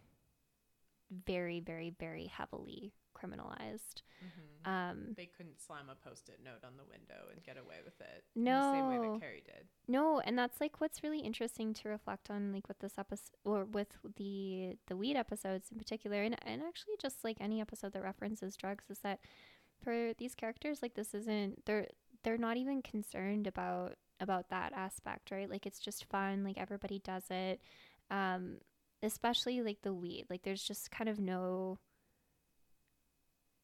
Speaker 2: very very very heavily criminalized.
Speaker 1: Mhm.
Speaker 2: Um,
Speaker 1: They couldn't slam a post-it note on the window and get away with it. the same way
Speaker 2: No.
Speaker 1: that Carrie did.
Speaker 2: No, and that's like what's really interesting to reflect on, like with this episode or with the the weed episodes in particular, and and actually just like any episode that references drugs, is that for these characters, like this isn't they're they're not even concerned about about that aspect, right? Like it's just fun, like everybody does it, um, especially like the weed. Like there's just kind of no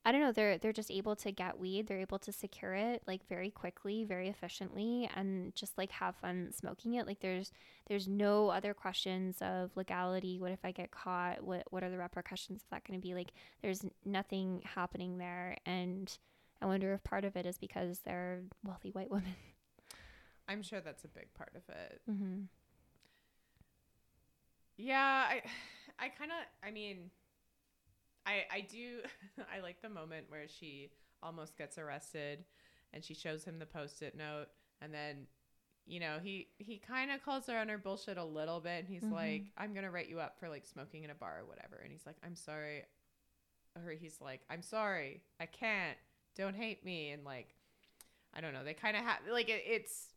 Speaker 2: I don't know, they're they're just able to get weed, they're able to secure it like very quickly, very efficiently and just like have fun smoking it. Like there's there's no other questions of legality. What if I get caught? What what are the repercussions of that going to be? Like there's nothing happening there and I wonder if part of it is because they're wealthy white women.
Speaker 1: I'm sure that's a big part of it.
Speaker 2: Mm-hmm.
Speaker 1: Yeah, I I kind of I mean I I do I like the moment where she almost gets arrested and she shows him the post-it note and then you know, he he kind of calls her on her bullshit a little bit and he's
Speaker 2: Mhm.
Speaker 1: like, "I'm going to write you up for like smoking in a bar or whatever." And he's like, "I'm sorry." Or he's like, "I'm sorry. I can't. Don't hate me." And like I don't know. They kind of have like it, it's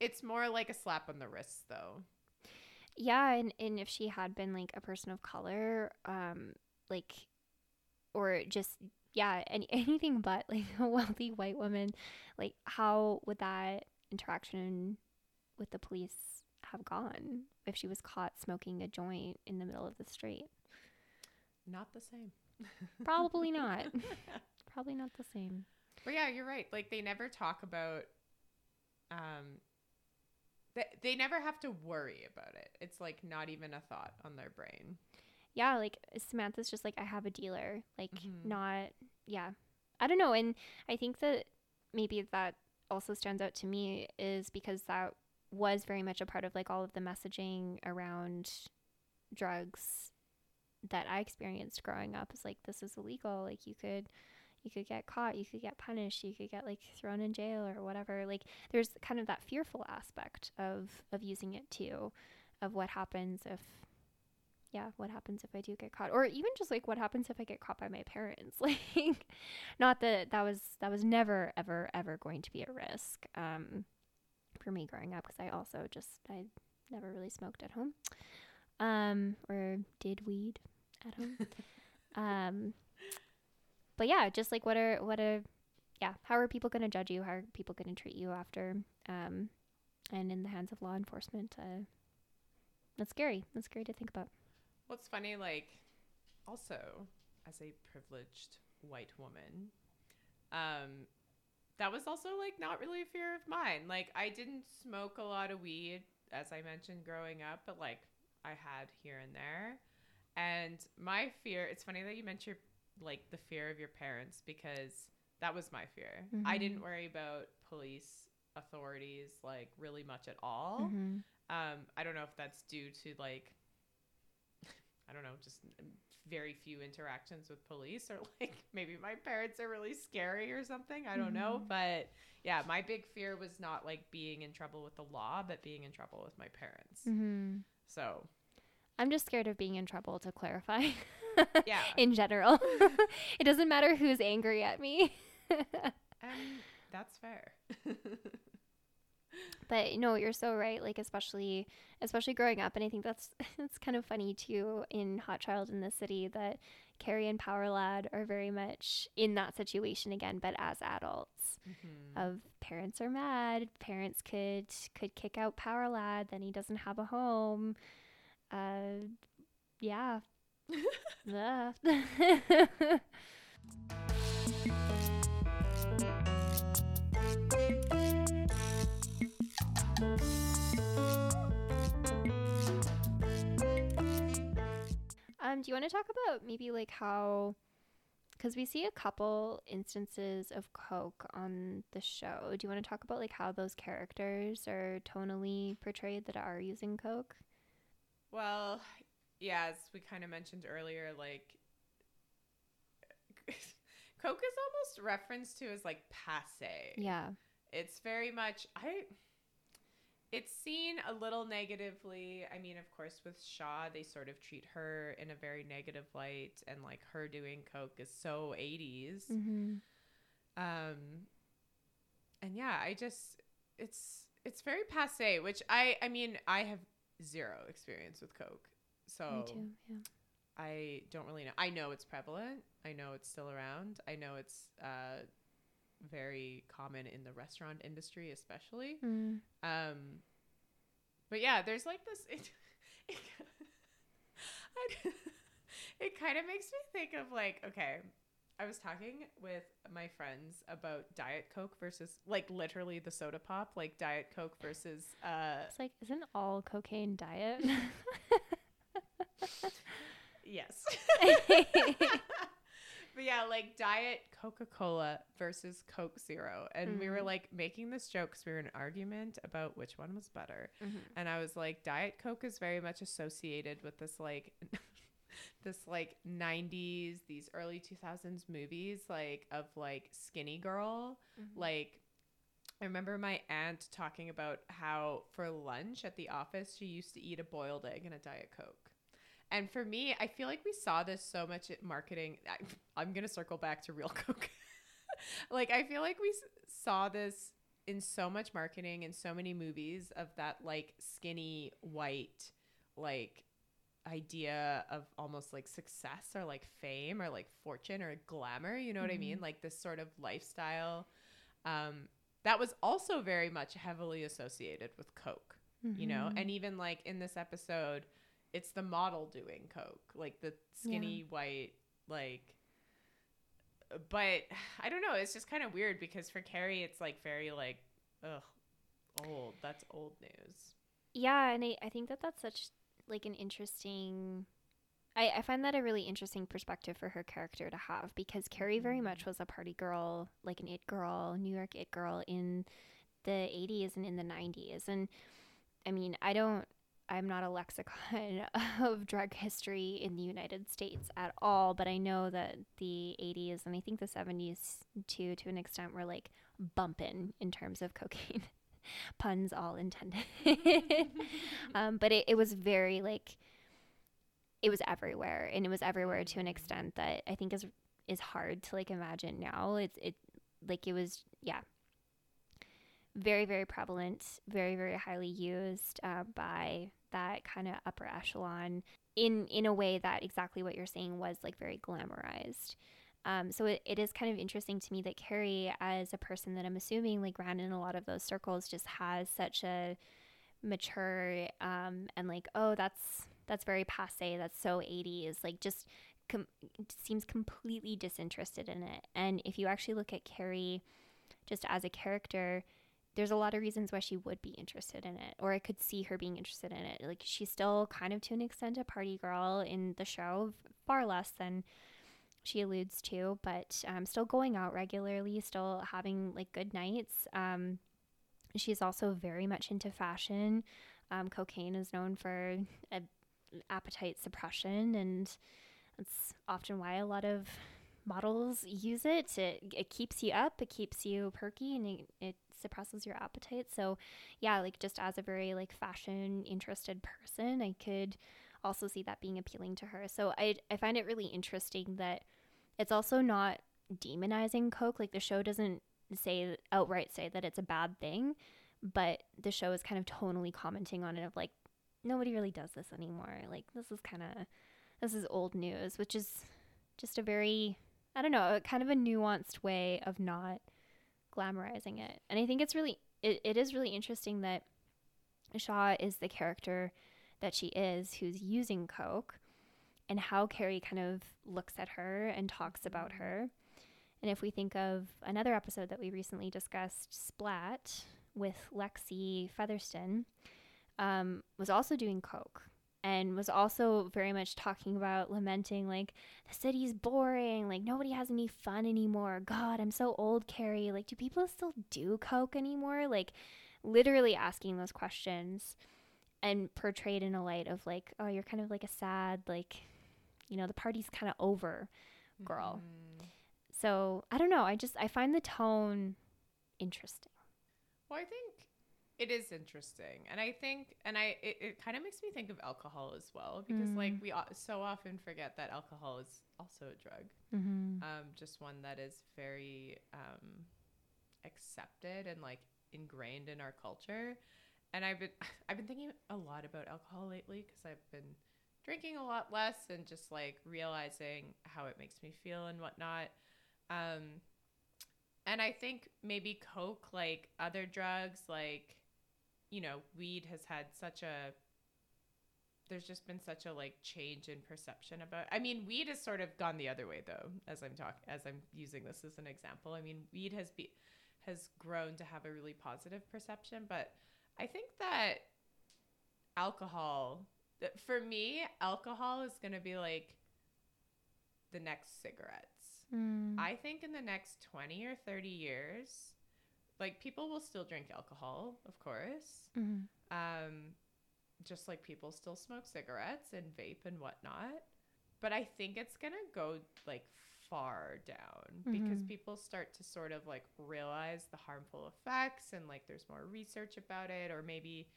Speaker 1: it's more like a slap on the wrist though.
Speaker 2: Yeah, and, and if she had been like a person of color, um, like, or just yeah, any anything but like a wealthy white woman, like how would that interaction with the police have gone if she was caught smoking a joint in the middle of the street?
Speaker 1: Not the same.
Speaker 2: Probably not. Probably not the same.
Speaker 1: But yeah, you're right. Like they never talk about um they, they never have to worry about it. It's like not even a thought on their brain.
Speaker 2: Yeah, like Samantha's just like I have a dealer, like
Speaker 1: Mhm.
Speaker 2: not yeah. I don't know, and I think that maybe that also stands out to me is because that was very much a part of like all of the messaging around drugs that I experienced growing up is like this is illegal, like you could you could get caught, you could get punished, you could get like thrown in jail or whatever. Like there's kind of that fearful aspect of of using it too of what happens if yeah, what happens if I do get caught, or even just like what happens if I get caught by my parents. Like, not that that was that was never ever ever going to be a risk um, for me growing up because I also just I never really smoked at home, um, or did weed at home. um, but yeah, just like what are what are yeah, how are people going to judge you? How are people going to treat you after? Um, and in the hands of law enforcement, uh, that's scary. That's scary to think about.
Speaker 1: What's funny, like, also as a privileged white woman, um, that was also like not really a fear of mine. Like, I didn't smoke a lot of weed, as I mentioned growing up, but like I had here and there. And my fear, it's funny that you mentioned like the fear of your parents because that was my fear. I
Speaker 2: Mhm.
Speaker 1: didn't worry about police authorities like really much at all.
Speaker 2: Mhm.
Speaker 1: Um, I don't know if that's due to like, I don't know, just very few interactions with police, or like maybe my parents are really scary or something. I don't know,
Speaker 2: Mhm.
Speaker 1: but yeah, my big fear was not like being in trouble with the law, but being in trouble with my parents.
Speaker 2: Mm-hmm.
Speaker 1: So
Speaker 2: I'm just scared of being in trouble to clarify.
Speaker 1: Yeah.
Speaker 2: in general. it doesn't matter who's angry at me.
Speaker 1: and that's fair.
Speaker 2: But no, you're so right. Like especially especially growing up and I think that's it's kind of funny too in Hot Child in the City that Carrie and Power Lad are very much in that situation again, but as adults.
Speaker 1: Mhm.
Speaker 2: Of parents are mad, parents could could kick out Power Lad, then he doesn't have a home. Uh yeah. um, do you want to talk about maybe like how, because we see a couple instances of Coke on the show. Do you want to talk about like how those characters are tonally portrayed that are using Coke?
Speaker 1: Well, yeah, as we kind of mentioned earlier, like Coke is almost referenced to as like passe.
Speaker 2: Yeah.
Speaker 1: It's very much I it's seen a little negatively. I mean, of course, with Shaw, they sort of treat her in a very negative light and like her doing coke is so 80s.
Speaker 2: Mm-hmm.
Speaker 1: Um and yeah, I just it's it's very passe, which I I mean, I have zero experience with coke. So
Speaker 2: Me too. Yeah.
Speaker 1: I don't really know. I know it's prevalent. I know it's still around. I know it's uh, very common in the restaurant industry, especially.
Speaker 2: Mm.
Speaker 1: Um, but yeah, there's like this. It, it, it kind of makes me think of like, okay, I was talking with my friends about Diet Coke versus like literally the soda pop, like Diet Coke versus uh
Speaker 2: It's like, isn't all cocaine diet?
Speaker 1: yes. but yeah, like Diet Coca-Cola versus Coke Zero. And we were
Speaker 2: Mhm.
Speaker 1: like making this joke cuz we were in an argument about which one was better.
Speaker 2: Mhm.
Speaker 1: And I was like Diet Coke is very much associated with this like this like 90s these early 2000s movies like of like skinny girl like I remember my aunt talking about how for lunch at the office she used to eat a boiled egg and a diet coke. And for me, I feel like we saw this so much at marketing. I, I'm going to circle back to real coke. like I feel like we saw this in so much marketing in so many movies of that like skinny white like idea of almost like success or like fame or like fortune or glamour you know what i mean like this sort of lifestyle um that was also very much heavily associated with coke you know
Speaker 2: Mm-hmm.
Speaker 1: and even like in this episode it's the model doing coke like the skinny white like but i don't know it's just kind of weird because for carrie it's like very like ugh old that's old news
Speaker 2: Yeah, and I, I think that that's such like an interesting. I, I find that a really interesting perspective for her character to have because Carrie very much mm-hmm. was a party girl, like an it girl, New York it girl in the 80s and in the 90s. And I mean, I don't, I'm not a lexicon of drug history in the United States at all, but I know that the 80s and I think the 70s too, to an extent, were like bumping in terms of cocaine. Puns all intended. um, but it, it was very like, it was everywhere and it was everywhere to an extent that I think is is hard to like imagine now. It's it like it was yeah very very prevalent, very very highly used uh, by that kind of upper echelon in in a way that exactly what you're saying was like very glamorized. Um, so it, it is kind of interesting to me that Carrie, as a person that I'm assuming like ran in a lot of those circles, just has such a mature um, and like oh that's that's very passe that's so 80s like just com- seems completely disinterested in it and if you actually look at carrie just as a character there's a lot of reasons why she would be interested in it or i could see her being interested in it. Like she's still kind of to an extent a party girl in the show far less than she alludes to but um, still going out regularly still having like good nights. Um, she's also very much into fashion. Um, cocaine is known for a appetite suppression and that's often why a lot of models use it. It, it keeps you up it keeps you perky and it, it suppresses your appetite. So yeah like just as a very like fashion interested person i could also see that being appealing to her. So i, I find it really interesting that it's also not demonizing coke. Like the show doesn't say outright say that it's a bad thing but the show is kind of tonally commenting on it of like nobody really does this anymore. Like this is kind of this is old news, which is just a very I don't know, kind of a nuanced way of not glamorizing it. And I think it's really it, it is really interesting that Shaw is the character that she is who's using coke and how Carrie kind of looks at her and talks about her. And if we think of another episode that we recently discussed, Splat, with Lexi Featherston, um, was also doing coke and was also very much talking about lamenting like the city's boring like nobody has any fun anymore. God i'm so old carrie. Like do people still do coke anymore? Like literally asking those questions and portrayed in a light of like oh you're kind of like a sad like you know the party's kind of over girl. Mm-hmm. So i don't know. I just i find the tone interesting.
Speaker 1: Well, I think it is interesting, and I think, and I, it, it kind of makes me think of alcohol as well because, like, we so often forget that alcohol is also a drug,
Speaker 2: mm-hmm.
Speaker 1: um, just one that is very um, accepted and like ingrained in our culture. And I've been, I've been thinking a lot about alcohol lately because I've been drinking a lot less and just like realizing how it makes me feel and whatnot. Um, and I think maybe coke, like other drugs, like you know, weed has had such a there's just been such a like change in perception about I mean weed has sort of gone the other way though as I'm talking as I'm using this as an example I mean weed has be has grown to have a really positive perception but I think that alcohol that for me alcohol is going to be like the next cigarettes
Speaker 2: Mm.
Speaker 1: I think in the next 20 or 30 years, like people will still drink alcohol, of course.
Speaker 2: Mhm.
Speaker 1: Um, just like people still smoke cigarettes and vape and whatnot. But I think it's going to go like far down because
Speaker 2: Mhm.
Speaker 1: people start to sort of like realize the harmful effects and like there's more research about it or maybe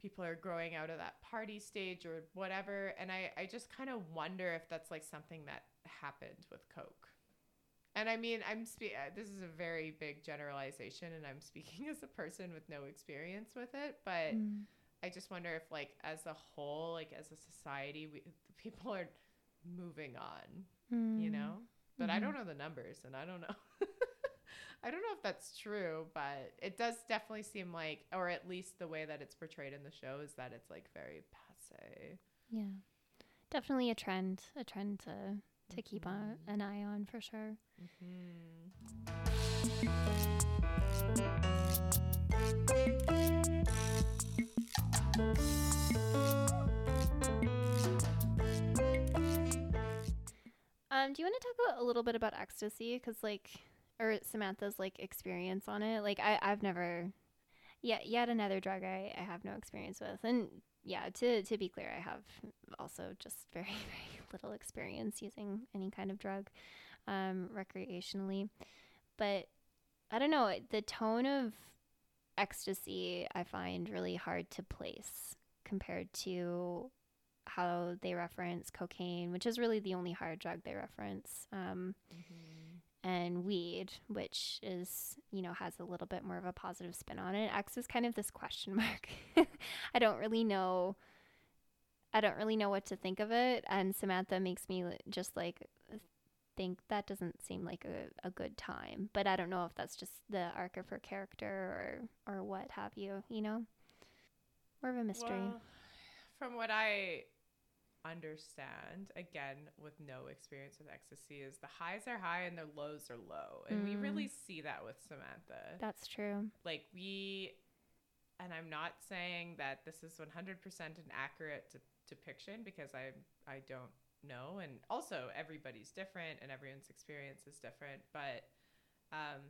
Speaker 1: people are growing out of that party stage or whatever and i, I just kind of wonder if that's like something that happened with coke and i mean i'm spe- uh, this is a very big generalization and i'm speaking as a person with no experience with it but
Speaker 2: Mm.
Speaker 1: i just wonder if like as a whole like as a society we people are moving on you
Speaker 2: Mm.
Speaker 1: know but i don't know the numbers and i don't know i don't know if that's true but it does definitely seem like or at least the way that it's portrayed in the show is that it's like very passe
Speaker 2: Yeah. Definitely a trend, a trend to to keep on,
Speaker 1: Mm-hmm.
Speaker 2: an eye on for sure. Um, do you want to talk about, a little bit about ecstasy? Because like, or Samantha's like experience on it. Like, I I've never, yet yet another drug I I have no experience with, and yeah, to to be clear, I have also just very very little experience using any kind of drug, um, recreationally, but I don't know the tone of ecstasy I find really hard to place compared to how they reference cocaine, which is really the only hard drug they reference, um, and weed, which is, you know, has a little bit more of a positive spin on it. X is kind of this question mark. I don't really know. I don't really know what to think of it. And Samantha makes me just like think that doesn't seem like a, a good time. But I don't know if that's just the arc of her character or, or what have you, you know? More of a mystery.
Speaker 1: Well, from what I understand, again, with no experience with ecstasy, is the highs are high and the lows are low. And we
Speaker 2: Mm.
Speaker 1: really see that with Samantha.
Speaker 2: that's true.
Speaker 1: like, we, and I'm not saying that this is 100% an accurate depiction because I, I don't know. And also, everybody's different and everyone's experience is different. But um,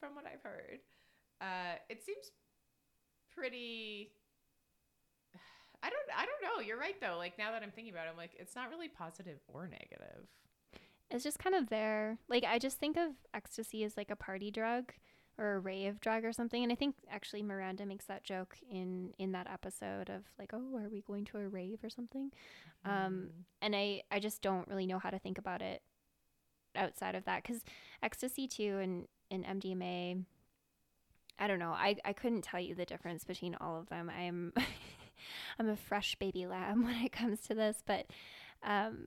Speaker 1: from what I've heard, uh, it seems pretty I don't I don't know. You're right though. Like now that I'm thinking about it, I'm like it's not really positive or negative.
Speaker 2: It's just kind of there. Like I just think of ecstasy as like a party drug or a rave drug or something. And I think actually Miranda makes that joke in in that episode of like, "Oh, are we going to a rave or something?" Um and I I just don't really know how to think about it outside of that cuz ecstasy too and and MDMA I don't know. I I couldn't tell you the difference between all of them. I'm I'm a fresh baby lamb when it comes to this, but um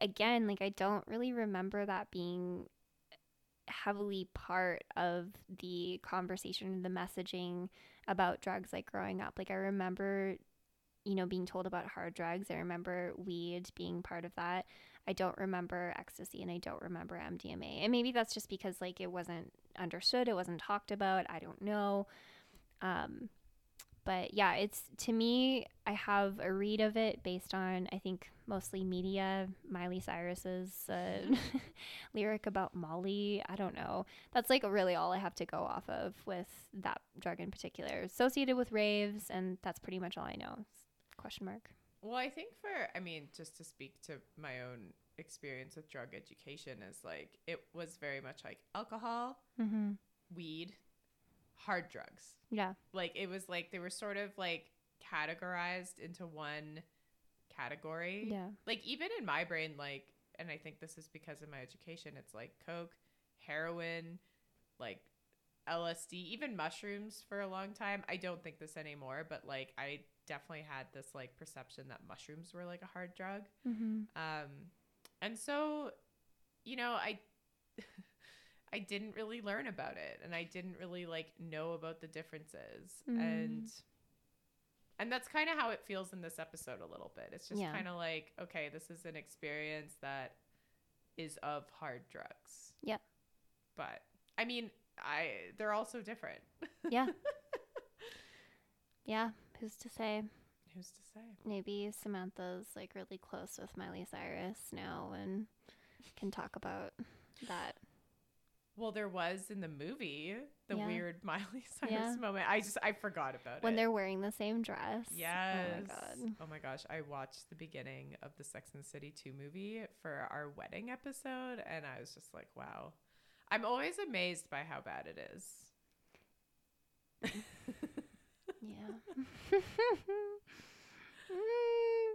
Speaker 2: again, like I don't really remember that being heavily part of the conversation, the messaging about drugs like growing up. Like I remember, you know, being told about hard drugs. I remember weed being part of that. I don't remember ecstasy and I don't remember MDMA. And maybe that's just because like it wasn't understood, it wasn't talked about. I don't know. Um but yeah, it's to me, I have a read of it based on, I think, mostly media. Miley Cyrus's uh, lyric about Molly. I don't know. That's like really all I have to go off of with that drug in particular. Associated with raves, and that's pretty much all I know. Question mark.
Speaker 1: Well, I think for I mean, just to speak to my own experience with drug education is like it was very much like alcohol,
Speaker 2: Mm-hmm.
Speaker 1: weed, hard drugs.
Speaker 2: Yeah.
Speaker 1: Like it was like they were sort of like categorized into one category.
Speaker 2: Yeah.
Speaker 1: Like even in my brain like and I think this is because of my education, it's like coke, heroin, like LSD, even mushrooms for a long time. I don't think this anymore, but like I definitely had this like perception that mushrooms were like a hard drug.
Speaker 2: Mm-hmm.
Speaker 1: Um, and so, you know, I I didn't really learn about it, and I didn't really like know about the differences,
Speaker 2: Mm.
Speaker 1: and And that's kind of how it feels in this episode a little bit. It's just
Speaker 2: Yeah.
Speaker 1: kind of like, okay, this is an experience that is of hard drugs.
Speaker 2: Yep.
Speaker 1: But I mean, I they're all so different.
Speaker 2: Yeah. yeah. Who's to say?
Speaker 1: Who's to say?
Speaker 2: Maybe Samantha's like really close with Miley Cyrus now and can talk about that.
Speaker 1: Well, there was in the movie the
Speaker 2: Yeah.
Speaker 1: weird Miley Cyrus
Speaker 2: Yeah.
Speaker 1: moment. I just I forgot about it.
Speaker 2: When
Speaker 1: it.
Speaker 2: they're wearing the same dress.
Speaker 1: Yes.
Speaker 2: Oh my god.
Speaker 1: Oh my gosh. I watched the beginning of the Sex and the City 2 movie for our wedding episode and I was just like, wow. I'm always amazed by how bad it is.
Speaker 2: Yeah. Mm.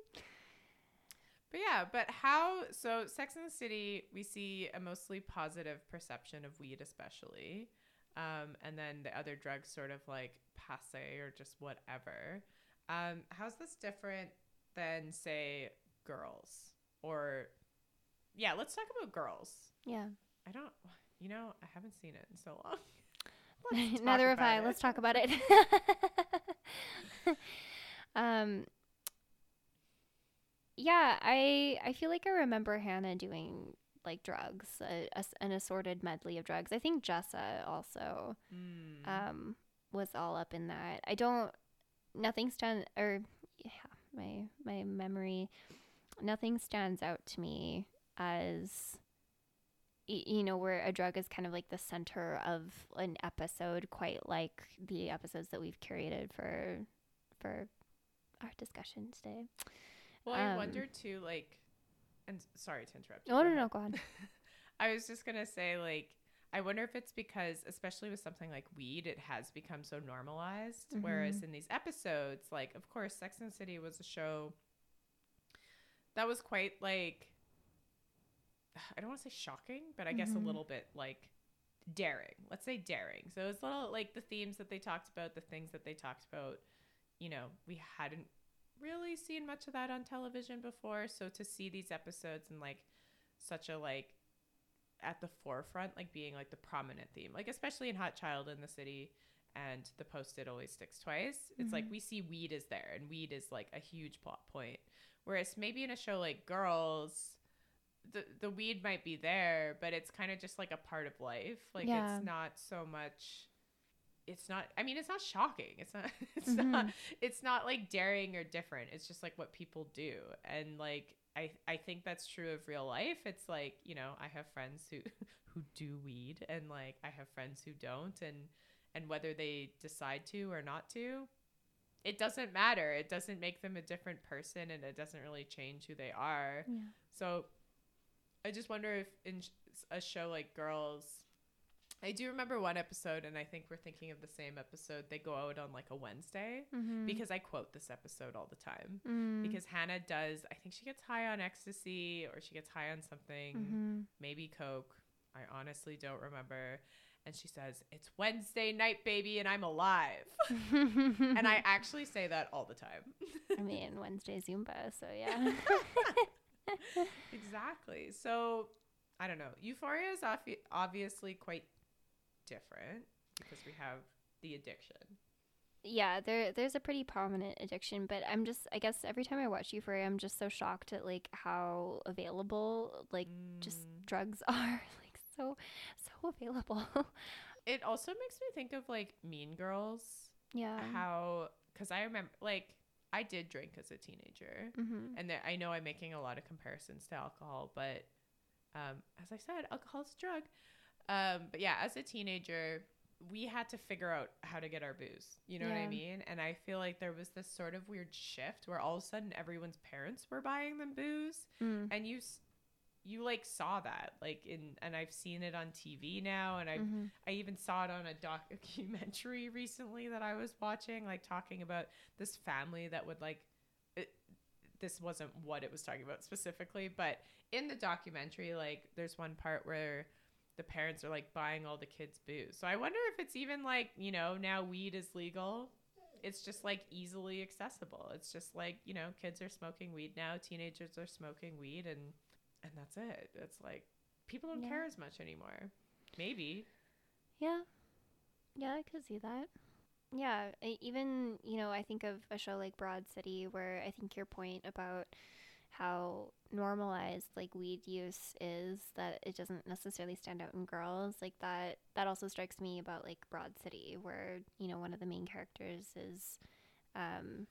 Speaker 1: But yeah, but how so Sex and the City, we see a mostly positive perception of weed especially. Um, and then the other drugs sort of like passe or just whatever. Um, how's this different than say girls? Or yeah, let's talk about girls.
Speaker 2: yeah.
Speaker 1: I don't you know, I haven't seen it in so long.
Speaker 2: Neither have I.
Speaker 1: about
Speaker 2: Let's talk about it. um Yeah, I I feel like I remember Hannah doing like drugs, a, a an assorted medley of drugs. I think Jessa also
Speaker 1: Mm.
Speaker 2: um was all up in that. I don't nothing stand or yeah, my my memory nothing stands out to me as you know where a drug is kind of like the center of an episode quite like the episodes that we've curated for for our discussion today.
Speaker 1: Well, I
Speaker 2: um,
Speaker 1: wonder too, like, and sorry to interrupt. you, go
Speaker 2: no no go on.
Speaker 1: I was just gonna say, like, I wonder if it's because, especially with something like weed, it has become so normalized.
Speaker 2: Mm-hmm.
Speaker 1: Whereas in these episodes, like, of course, Sex and the City was a show that was quite like, I don't want to say shocking, but I guess
Speaker 2: Mm-hmm.
Speaker 1: a little bit like daring. Let's say daring. So it's little like the themes that they talked about, the things that they talked about. You know, we hadn't really seen much of that on television before. So to see these episodes and like such a like at the forefront, like being like the prominent theme, like especially in Hot Child in the City and the post it always sticks twice. It's like mm-hmm. we see weed is there and weed is like a huge plot point. Whereas maybe in a show like Girls, the the weed might be there, but it's kind of just like a part of life. Like
Speaker 2: Yeah.
Speaker 1: it's not so much it's not I mean it's not shocking. It's not it's
Speaker 2: Mm-hmm.
Speaker 1: not it's not like daring or different. It's just like what people do. And like I I think that's true of real life. It's like, you know, I have friends who who do weed and like I have friends who don't and and whether they decide to or not to, it doesn't matter. It doesn't make them a different person and it doesn't really change who they are.
Speaker 2: Yeah.
Speaker 1: So I just wonder if in a show like Girls, I do remember one episode, and I think we're thinking of the same episode. They go out on like a Wednesday
Speaker 2: Mm-hmm.
Speaker 1: because I quote this episode all the time.
Speaker 2: Mm.
Speaker 1: Because Hannah does, I think she gets high on ecstasy or she gets high on something,
Speaker 2: Mm-hmm.
Speaker 1: maybe Coke. I honestly don't remember. And she says, It's Wednesday night, baby, and I'm alive. and I actually say that all the time.
Speaker 2: I mean Wednesday Zumba, so yeah.
Speaker 1: exactly. So I don't know. Euphoria is obvi- obviously quite different because we have the addiction.
Speaker 2: yeah, there there's a pretty prominent addiction, but I'm just I guess every time I watch Euphoria, I'm just so shocked at like how available like just
Speaker 1: Mm.
Speaker 2: drugs are, like so so available.
Speaker 1: It also makes me think of like Mean Girls,
Speaker 2: yeah.
Speaker 1: how because I remember like I did drink as a teenager,
Speaker 2: hmm
Speaker 1: and there, I know I'm making a lot of comparisons to alcohol, but um, as I said, alcohol is a drug. Um, but yeah, as a teenager, we had to figure out how to get our booze. You know what I mean? And I feel like there was this sort of weird shift where all of a sudden everyone's parents were buying them booze,
Speaker 2: Mm.
Speaker 1: and you you like saw that like in and I've seen it on TV now, and I
Speaker 2: Mm-hmm.
Speaker 1: I even saw it on a documentary recently that I was watching, like talking about this family that would like. It, this wasn't what it was talking about specifically, but in the documentary, like there's one part where the parents are like buying all the kids booze. So I wonder if it's even like you know now weed is legal. It's just like easily accessible. It's just like you know kids are smoking weed now, teenagers are smoking weed, and and that's it. It's like people don't
Speaker 2: Yeah.
Speaker 1: care as much anymore. Maybe
Speaker 2: Yeah. Yeah, I could see that. Yeah, even you know, I think of a show like Broad City, where I think your point about how normalized like weed use is that it doesn't necessarily stand out in girls like that that also strikes me about like broad city where you know one of the main characters is um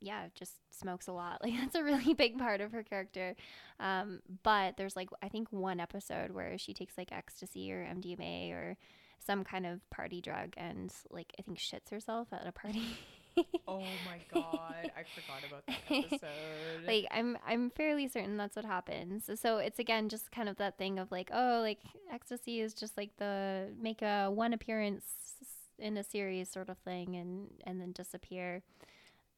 Speaker 2: yeah just smokes a lot. Like that's a really big part of her character. Um but there's like i think one episode where she takes like ecstasy or mdma or some kind of party drug and like i think shits herself at a party
Speaker 1: Oh my god, I forgot about that episode.
Speaker 2: like I'm I'm fairly certain that's what happens. So, so it's again just kind of that thing of like, oh, like ecstasy is just like the make a one appearance in a series sort of thing and and then disappear.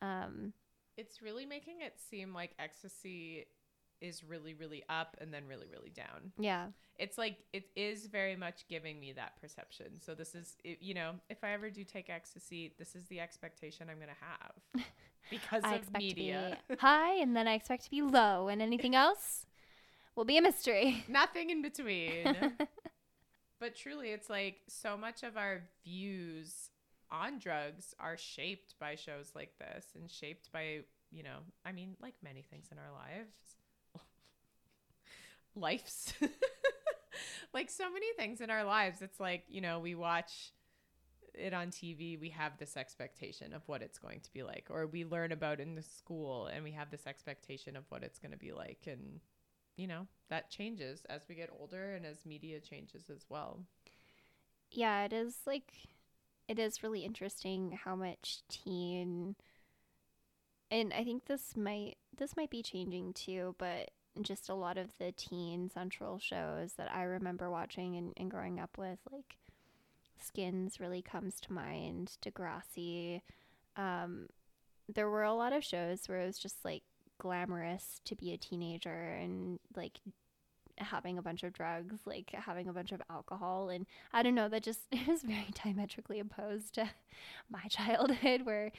Speaker 2: Um
Speaker 1: it's really making it seem like ecstasy is really really up and then really really down.
Speaker 2: yeah.
Speaker 1: It's like it is very much giving me that perception. So this is it, you know, if I ever do take ecstasy, this is the expectation I'm going to have because
Speaker 2: I
Speaker 1: of
Speaker 2: expect
Speaker 1: media.
Speaker 2: to be high and then I expect to be low and anything else will be a mystery.
Speaker 1: Nothing in between. but truly, it's like so much of our views on drugs are shaped by shows like this and shaped by, you know, I mean, like many things in our lives. Lives. like so many things in our lives. It's like, you know, we watch it on TV, we have this expectation of what it's going to be like, or we learn about in the school and we have this expectation of what it's going to be like. And you know that changes as we get older and as media changes as well
Speaker 2: yeah, it is like it is really interesting how much teen and I think this might this might be changing too, but just a lot of the teen central shows that I remember watching and, and growing up with, like Skins really comes to mind, Degrassi. Um, there were a lot of shows where it was just like glamorous to be a teenager and like having a bunch of drugs, like having a bunch of alcohol. And I don't know, that just is very diametrically opposed to my childhood where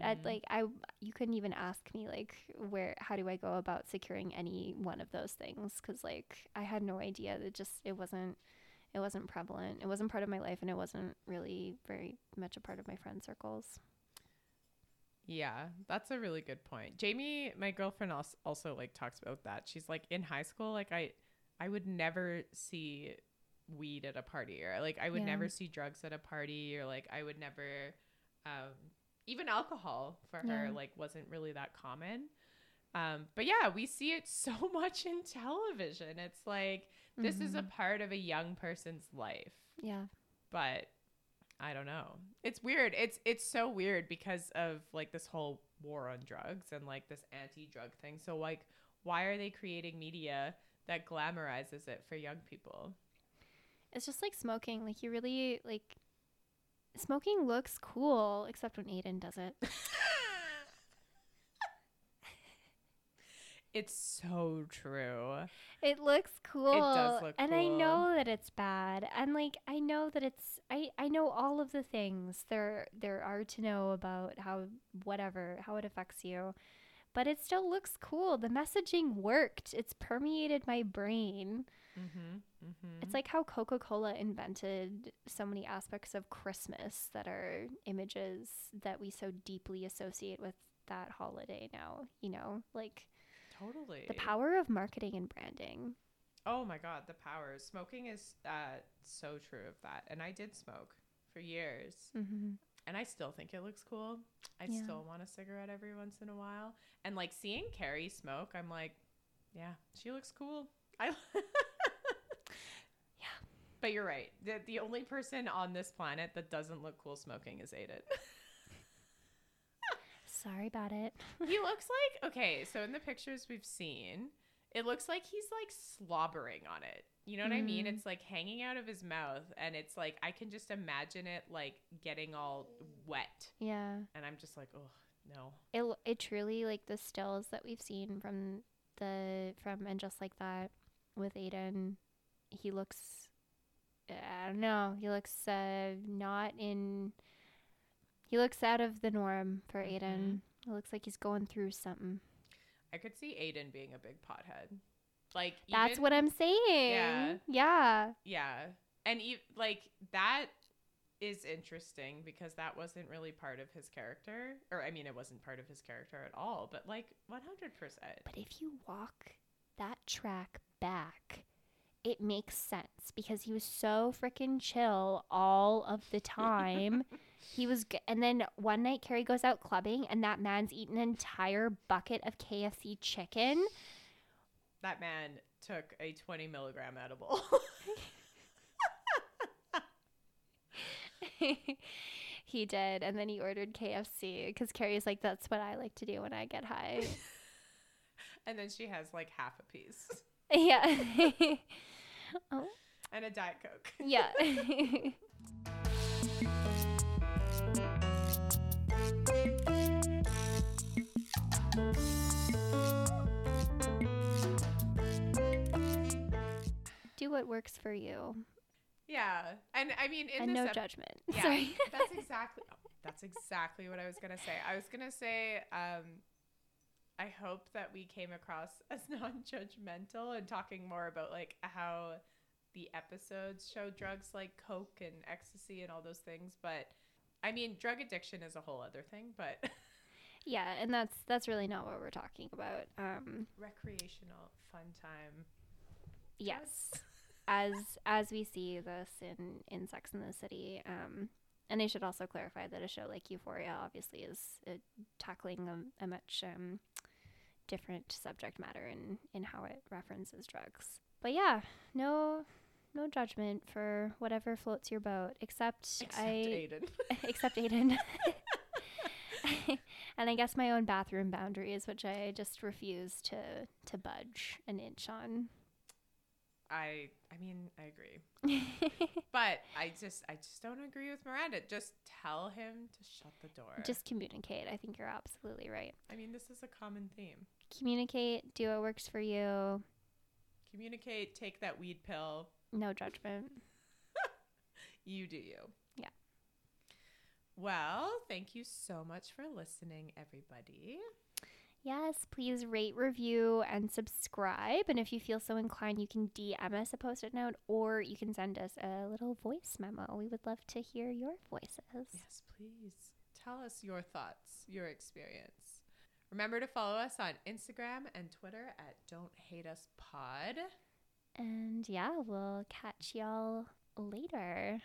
Speaker 2: at mm-hmm. like I you couldn't even ask me like where how do I go about securing any one of those things cuz like I had no idea that just it wasn't it wasn't prevalent. It wasn't part of my life and it wasn't really very much a part of my friend circles.
Speaker 1: yeah that's a really good point jamie my girlfriend also, also like talks about that she's like in high school like i i would never see weed at a party or like i would
Speaker 2: Yeah.
Speaker 1: never see drugs at a party or like i would never um even alcohol for her like wasn't really that common um but yeah we see it so much in television it's like this is a part of a young person's life
Speaker 2: Yeah.
Speaker 1: but I don't know. It's weird. It's it's so weird because of like this whole war on drugs and like this anti-drug thing. So like why are they creating media that glamorizes it for young people?
Speaker 2: It's just like smoking. Like you really like smoking looks cool except when Aiden does it.
Speaker 1: It's so true.
Speaker 2: It looks cool.
Speaker 1: look
Speaker 2: and I know that it's bad. And like I know that it's I I know all of the things there there are to know about how whatever how it affects you. But it still looks cool. The messaging worked. It's permeated my brain.
Speaker 1: Mhm. Mhm.
Speaker 2: It's like how Coca-Cola invented so many aspects of Christmas that are images that we so deeply associate with that holiday now, you know? Like
Speaker 1: totally.
Speaker 2: the power of marketing and branding.
Speaker 1: Oh my god, the power. Smoking is uh so true of that. And I did smoke for years.
Speaker 2: Mm-hmm.
Speaker 1: And I still think it looks cool. I
Speaker 2: Yeah.
Speaker 1: still want a cigarette every once in a while. And like seeing Carrie smoke, I'm like, yeah, she looks cool. I
Speaker 2: Yeah.
Speaker 1: But you're right. The the only person on this planet that doesn't look cool smoking is Aiden.
Speaker 2: Sorry about it.
Speaker 1: he looks like okay, so in the pictures we've seen, it looks like he's like slobbering on it. You know what I mean?
Speaker 2: Mm.
Speaker 1: It's like hanging out of his mouth and it's like I can just imagine it like getting all wet.
Speaker 2: Yeah.
Speaker 1: And I'm just like, oh no.
Speaker 2: It it truly like the stills that we've seen from the from and just like that with Aiden, he looks I don't know, he looks uh not in he looks out of the norm for. Aiden. It looks like he's going through something.
Speaker 1: I could see Aiden being a big pothead. Like
Speaker 2: That's what I'm saying.
Speaker 1: Yeah.
Speaker 2: Yeah.
Speaker 1: Yeah, and e- like that is interesting because that wasn't really part of his character. Or, I mean, it wasn't part of his character at all, but like 100%.
Speaker 2: But if you walk that track back, it makes sense because he was so freaking chill all of the time. he was, g- and then one night Carrie goes out clubbing and that man's eaten an entire bucket of KFC chicken.
Speaker 1: That man took a 20 milligram edible.
Speaker 2: he did, and then he ordered KFC because Carrie's like, "That's what I like to do when I get high."
Speaker 1: and then she has like half a piece
Speaker 2: yeah, oh
Speaker 1: and a Diet Coke.
Speaker 2: yeah. Do what works for you,
Speaker 1: Yeah. And I mean, in
Speaker 2: and
Speaker 1: this
Speaker 2: no
Speaker 1: ep-
Speaker 2: judgment.
Speaker 1: Yeah,
Speaker 2: Sorry.
Speaker 1: that's exactly that's exactly what I was gonna say. I was gonna say, um, I hope that we came across as non-judgmental and talking more about like how the episodes show drugs like coke and ecstasy and all those things. But I mean, drug addiction is a whole other thing. But
Speaker 2: Yeah, and that's that's really not what we're talking about. Um,
Speaker 1: recreational fun time.
Speaker 2: yes, as as we see this in in Sex and the City. Um, and I should also clarify that a show like Euphoria obviously is uh, tackling a, a much um, different subject matter in in how it references drugs. But yeah, no no judgment for whatever floats your boat, except,
Speaker 1: Except
Speaker 2: I
Speaker 1: Aiden.
Speaker 2: except Aiden. and I guess my own bathroom boundaries, which I just refuse to to budge an inch on.
Speaker 1: I I mean I agree. But I just I just don't agree with Miranda. Just tell him to shut the door.
Speaker 2: just communicate. I think you're absolutely right.
Speaker 1: I mean this is a common theme.
Speaker 2: Communicate, do what works for you.
Speaker 1: Communicate, take that weed pill.
Speaker 2: No judgment.
Speaker 1: You do you.
Speaker 2: Yeah.
Speaker 1: Well, thank you so much for listening, everybody.
Speaker 2: Yes, please rate, review, and subscribe. And if you feel so inclined, you can DM us a post it note or you can send us a little voice memo. We would love to hear your voices.
Speaker 1: Yes, please. Tell us your thoughts, your experience. Remember to follow us on Instagram and Twitter at Don't Hate Us Pod.
Speaker 2: And yeah, we'll catch y'all later.